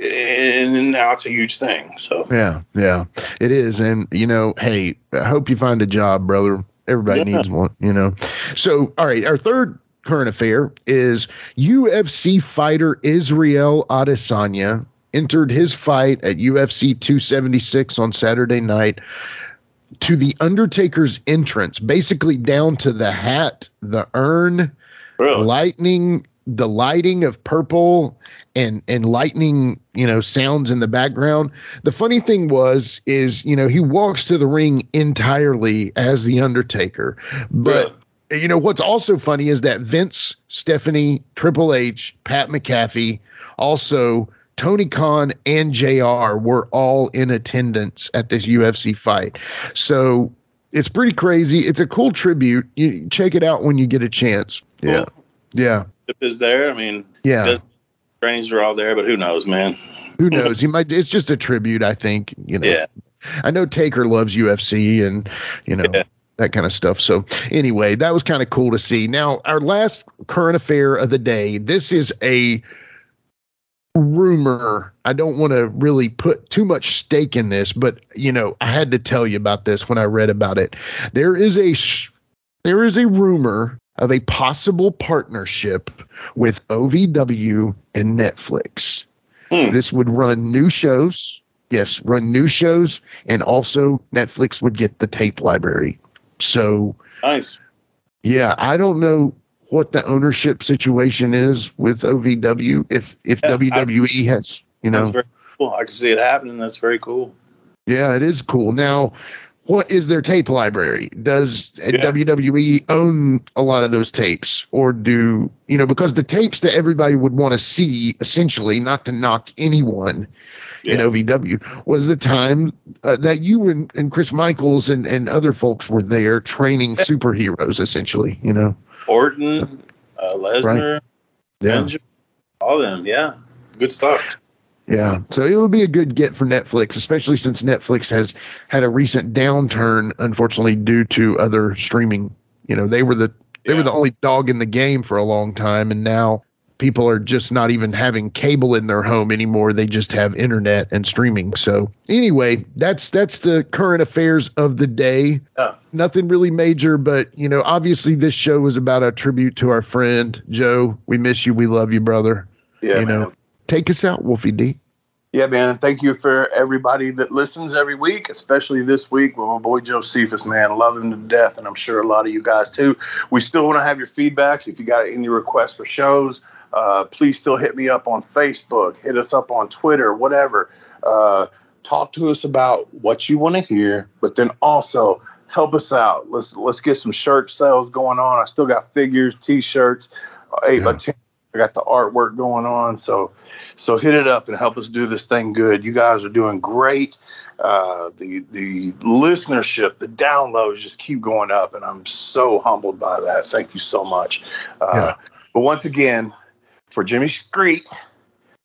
and now it's a huge thing. So Yeah, yeah, it is. And, you know, hey, I hope you find a job, brother. Everybody Yeah. needs one, you know. So, all right, our third current affair is UFC fighter Israel Adesanya entered his fight at UFC 276 on Saturday night to the Undertaker's entrance, basically down to the hat, the urn, really, lightning the lighting of purple and and lightning you know sounds in the background. The funny thing was is you know he walks to the ring entirely as the undertaker but you know what's also funny is that vince stephanie triple h pat mcafee also tony khan and jr were all in attendance at this ufc fight so it's pretty crazy it's a cool tribute you check it out when you get a chance yeah Cool. yeah if is there, I mean, yeah does- Trains are all there, but who knows, man? Who knows? He might. It's just a tribute, I think. You know. Yeah. I know Taker loves UFC and you know Yeah. That kind of stuff. So anyway, that was kind of cool to see. Now, our last current affair of the day. This is a rumor. I don't want to really put too much stake in this, but you know, I had to tell you about this when I read about it. There is a sh- there is a rumor of a possible partnership with OVW and Netflix. Hmm. This would run new shows. Yes, run new shows, and also Netflix would get the tape library. So, Nice. yeah, I don't know what the ownership situation is with OVW. If if Yeah, I- WWE has, you know, cool. I can see it happening. That's very cool. yeah, it is cool. Now, what is their tape library? Does Yeah. WWE own a lot of those tapes, or do you know? Because the tapes that everybody would want to see, essentially, not to knock anyone in OVW, was the time uh, that you and, and Chris Michaels and, and other folks were there training superheroes, essentially. You know, Orton, uh, Lesnar, yeah. Benjamin, all them. Yeah, good stuff. Yeah. So it would be a good get for Netflix, especially since Netflix has had a recent downturn, unfortunately, due to other streaming. You know, they were the they were the only dog in the game for a long time, and now people are just not even having cable in their home anymore. They just have internet and streaming. So anyway, that's that's the current affairs of the day. Yeah. Nothing really major, but you know, obviously this show was about a tribute to our friend Joe. We miss you. We love you, brother. Yeah, you know, take us out, Wolfie D. Yeah, man. Thank you for everybody that listens every week, especially this week with my boy Josephus, man. Love him to death, and I'm sure a lot of you guys too. We still want to have your feedback. If you got any requests for shows, uh, please still hit me up on Facebook, hit us up on Twitter, whatever. Uh, talk to us about what you want to hear, but then also help us out. Let's let's get some shirt sales going on. I still got figures, t-shirts, eight by ten. I got the artwork going on, so so hit it up and help us do this thing good. You guys are doing great. Uh, the the listenership, the downloads just keep going up, and I'm so humbled by that. Thank you so much. Uh, But once again, for Jimmy Street,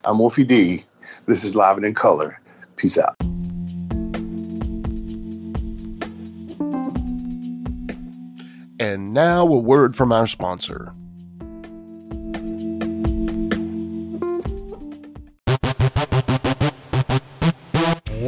I'm Wolfie D. This is Live and in Color. Peace out. And now a word from our sponsor.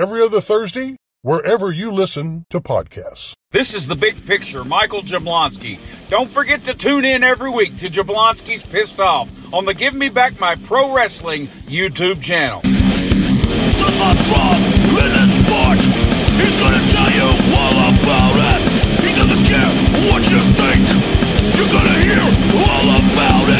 Every other Thursday, wherever you listen to podcasts. This is the big picture, Michael Jablonski. Don't forget to tune in every week to Jablonski's Pissed Off on the Give Me Back My Pro Wrestling YouTube channel. The hot's wrong in this sport. He's gonna tell you all about it. He doesn't care what you think. You're gonna hear all about it.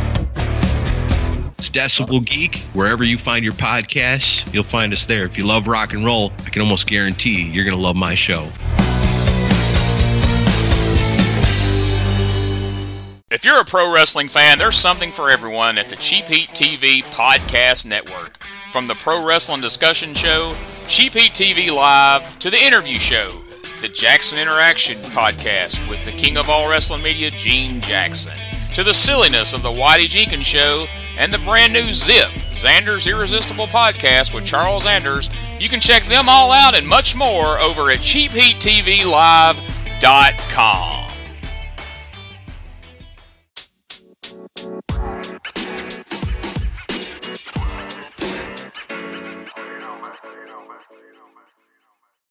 It's Decibel Geek. Wherever you find your podcasts, you'll find us there. If you love rock and roll, I can almost guarantee you're going to love my show. If you're a pro wrestling fan, there's something for everyone at the Cheap Heat TV Podcast Network. From the Pro Wrestling Discussion Show, Cheap Heat TV Live, to the interview show, the Jackson Interaction Podcast with the king of all wrestling media, Gene Jackson, to the silliness of the Whitey Jenkins Show, and the brand new Zip, Xander's Irresistible Podcast with Charles Anders, You can check them all out and much more over at cheapheattvlive.com.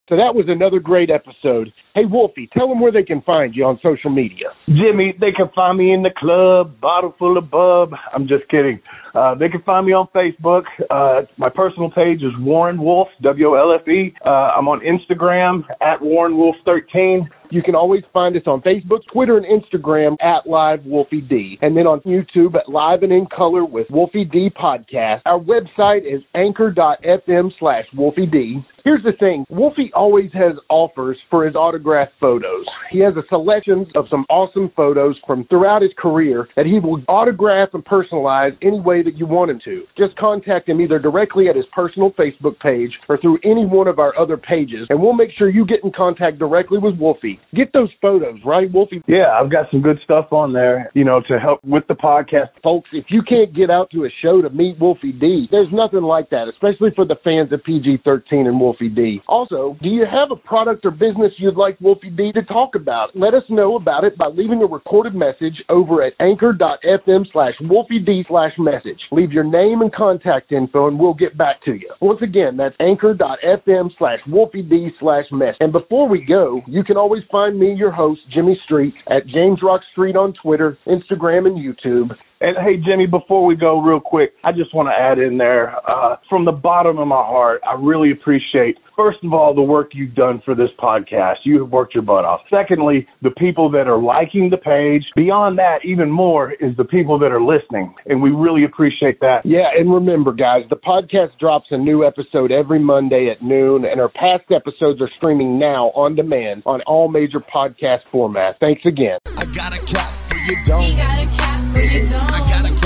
So that was another great episode. Hey, Wolfie, tell them where they can find you on social media. Jimmy, they can find me in the club, bottle full of bub. I'm just kidding. Uh, they can find me on Facebook. Uh, my personal page is Warren Wolfe, W O L F E. Uh, I'm on Instagram at Warren Wolfe 13. You can always find us on Facebook, Twitter, and Instagram at Live Wolfie D. And then on YouTube at Live and in Color with Wolfie D Podcast. Our website is anchor.fm slash Wolfie D. Here's the thing Wolfie always has offers for his autographed photos. He has a selection of some awesome photos from throughout his career that he will autograph and personalize any way that you want him to. Just contact him either directly at his personal Facebook page or through any one of our other pages, and we'll make sure you get in contact directly with Wolfie. Get those photos, right, Wolfie? Yeah, I've got some good stuff on there, you know, to help with the podcast. Folks, if you can't get out to a show to meet Wolfie D, there's nothing like that, especially for the fans of PG 13 and Wolfie D. Also, do you have a product or business you'd like Wolfie D to talk about? Let us know about it by leaving a recorded message over at anchor.fm slash Wolfie D slash message. Leave your name and contact info and we'll get back to you. Once again, that's anchor.fm slash Wolfie D slash message. And before we go, you can always find me, your host, Jimmy Street, at James Rock Street on Twitter, Instagram, and YouTube. And hey, Jimmy, before we go, real quick, I just want to add in there, uh, from the bottom of my heart, I really appreciate, first of all, the work you've done for this podcast. You have worked your butt off. Secondly, the people that are liking the page. Beyond that, even more is the people that are listening. And we really appreciate that. Yeah, and remember, guys, the podcast drops a new episode every Monday at noon, and our past episodes are streaming now on demand on all major podcast formats. Thanks again. I got a cap for your dome. I got a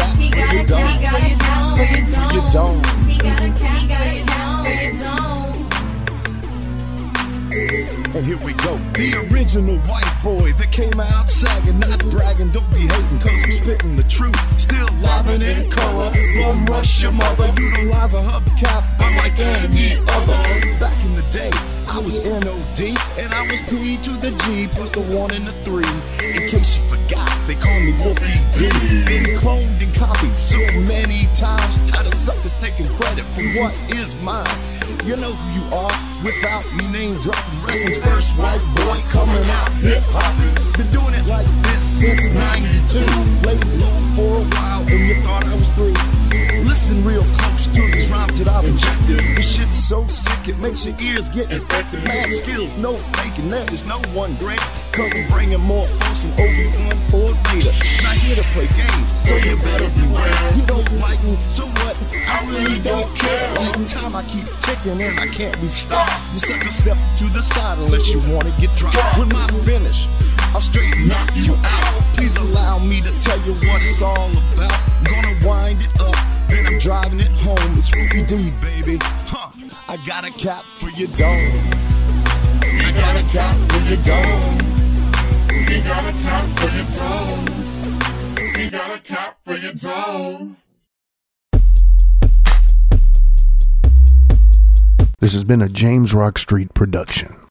your dome. He got a cap for your dome. He got a cap. For your dome. And here we go. The original white boy that came out sagging, not bragging, don't be hating, cause I'm spitting the truth. Still livin' in color. Plum rush your mother, utilize a hubcap, unlike any other. Back in the day, I was NOD, and I was P to the G, plus the one and the three. In case you forgot, they call me Wolfie D. Been cloned and copied so many times, tired of suckers taking credit for what is mine. You know who you are without me name dropping. Wrestling's first white boy coming out hip hop. Been doing it like this since 92. Laid low for a while and you thought I was through. Listen real close to these rhymes that I've injected. This shit's so sick it makes your ears get infected. Mad skills, no faking, there is no one great. Cause I'm bringing more folks than Obi-Wan or Vader. Not here to play games, so you better beware. You don't like me, so what? I really don't care. Like time I keep ticking and I can't be stopped. You sucker step to the side unless you wanna get dropped. When my finish, I'll straight knock you out. Please allow me to tell you what it's all about. Gonna wind it up, then I'm driving it home. It's Ruby D, baby. Huh. I got a cap for your dome. I got a cap for your dome. We got a cap for your dome. We got a cap for your dome. This has been a James Rock Street production.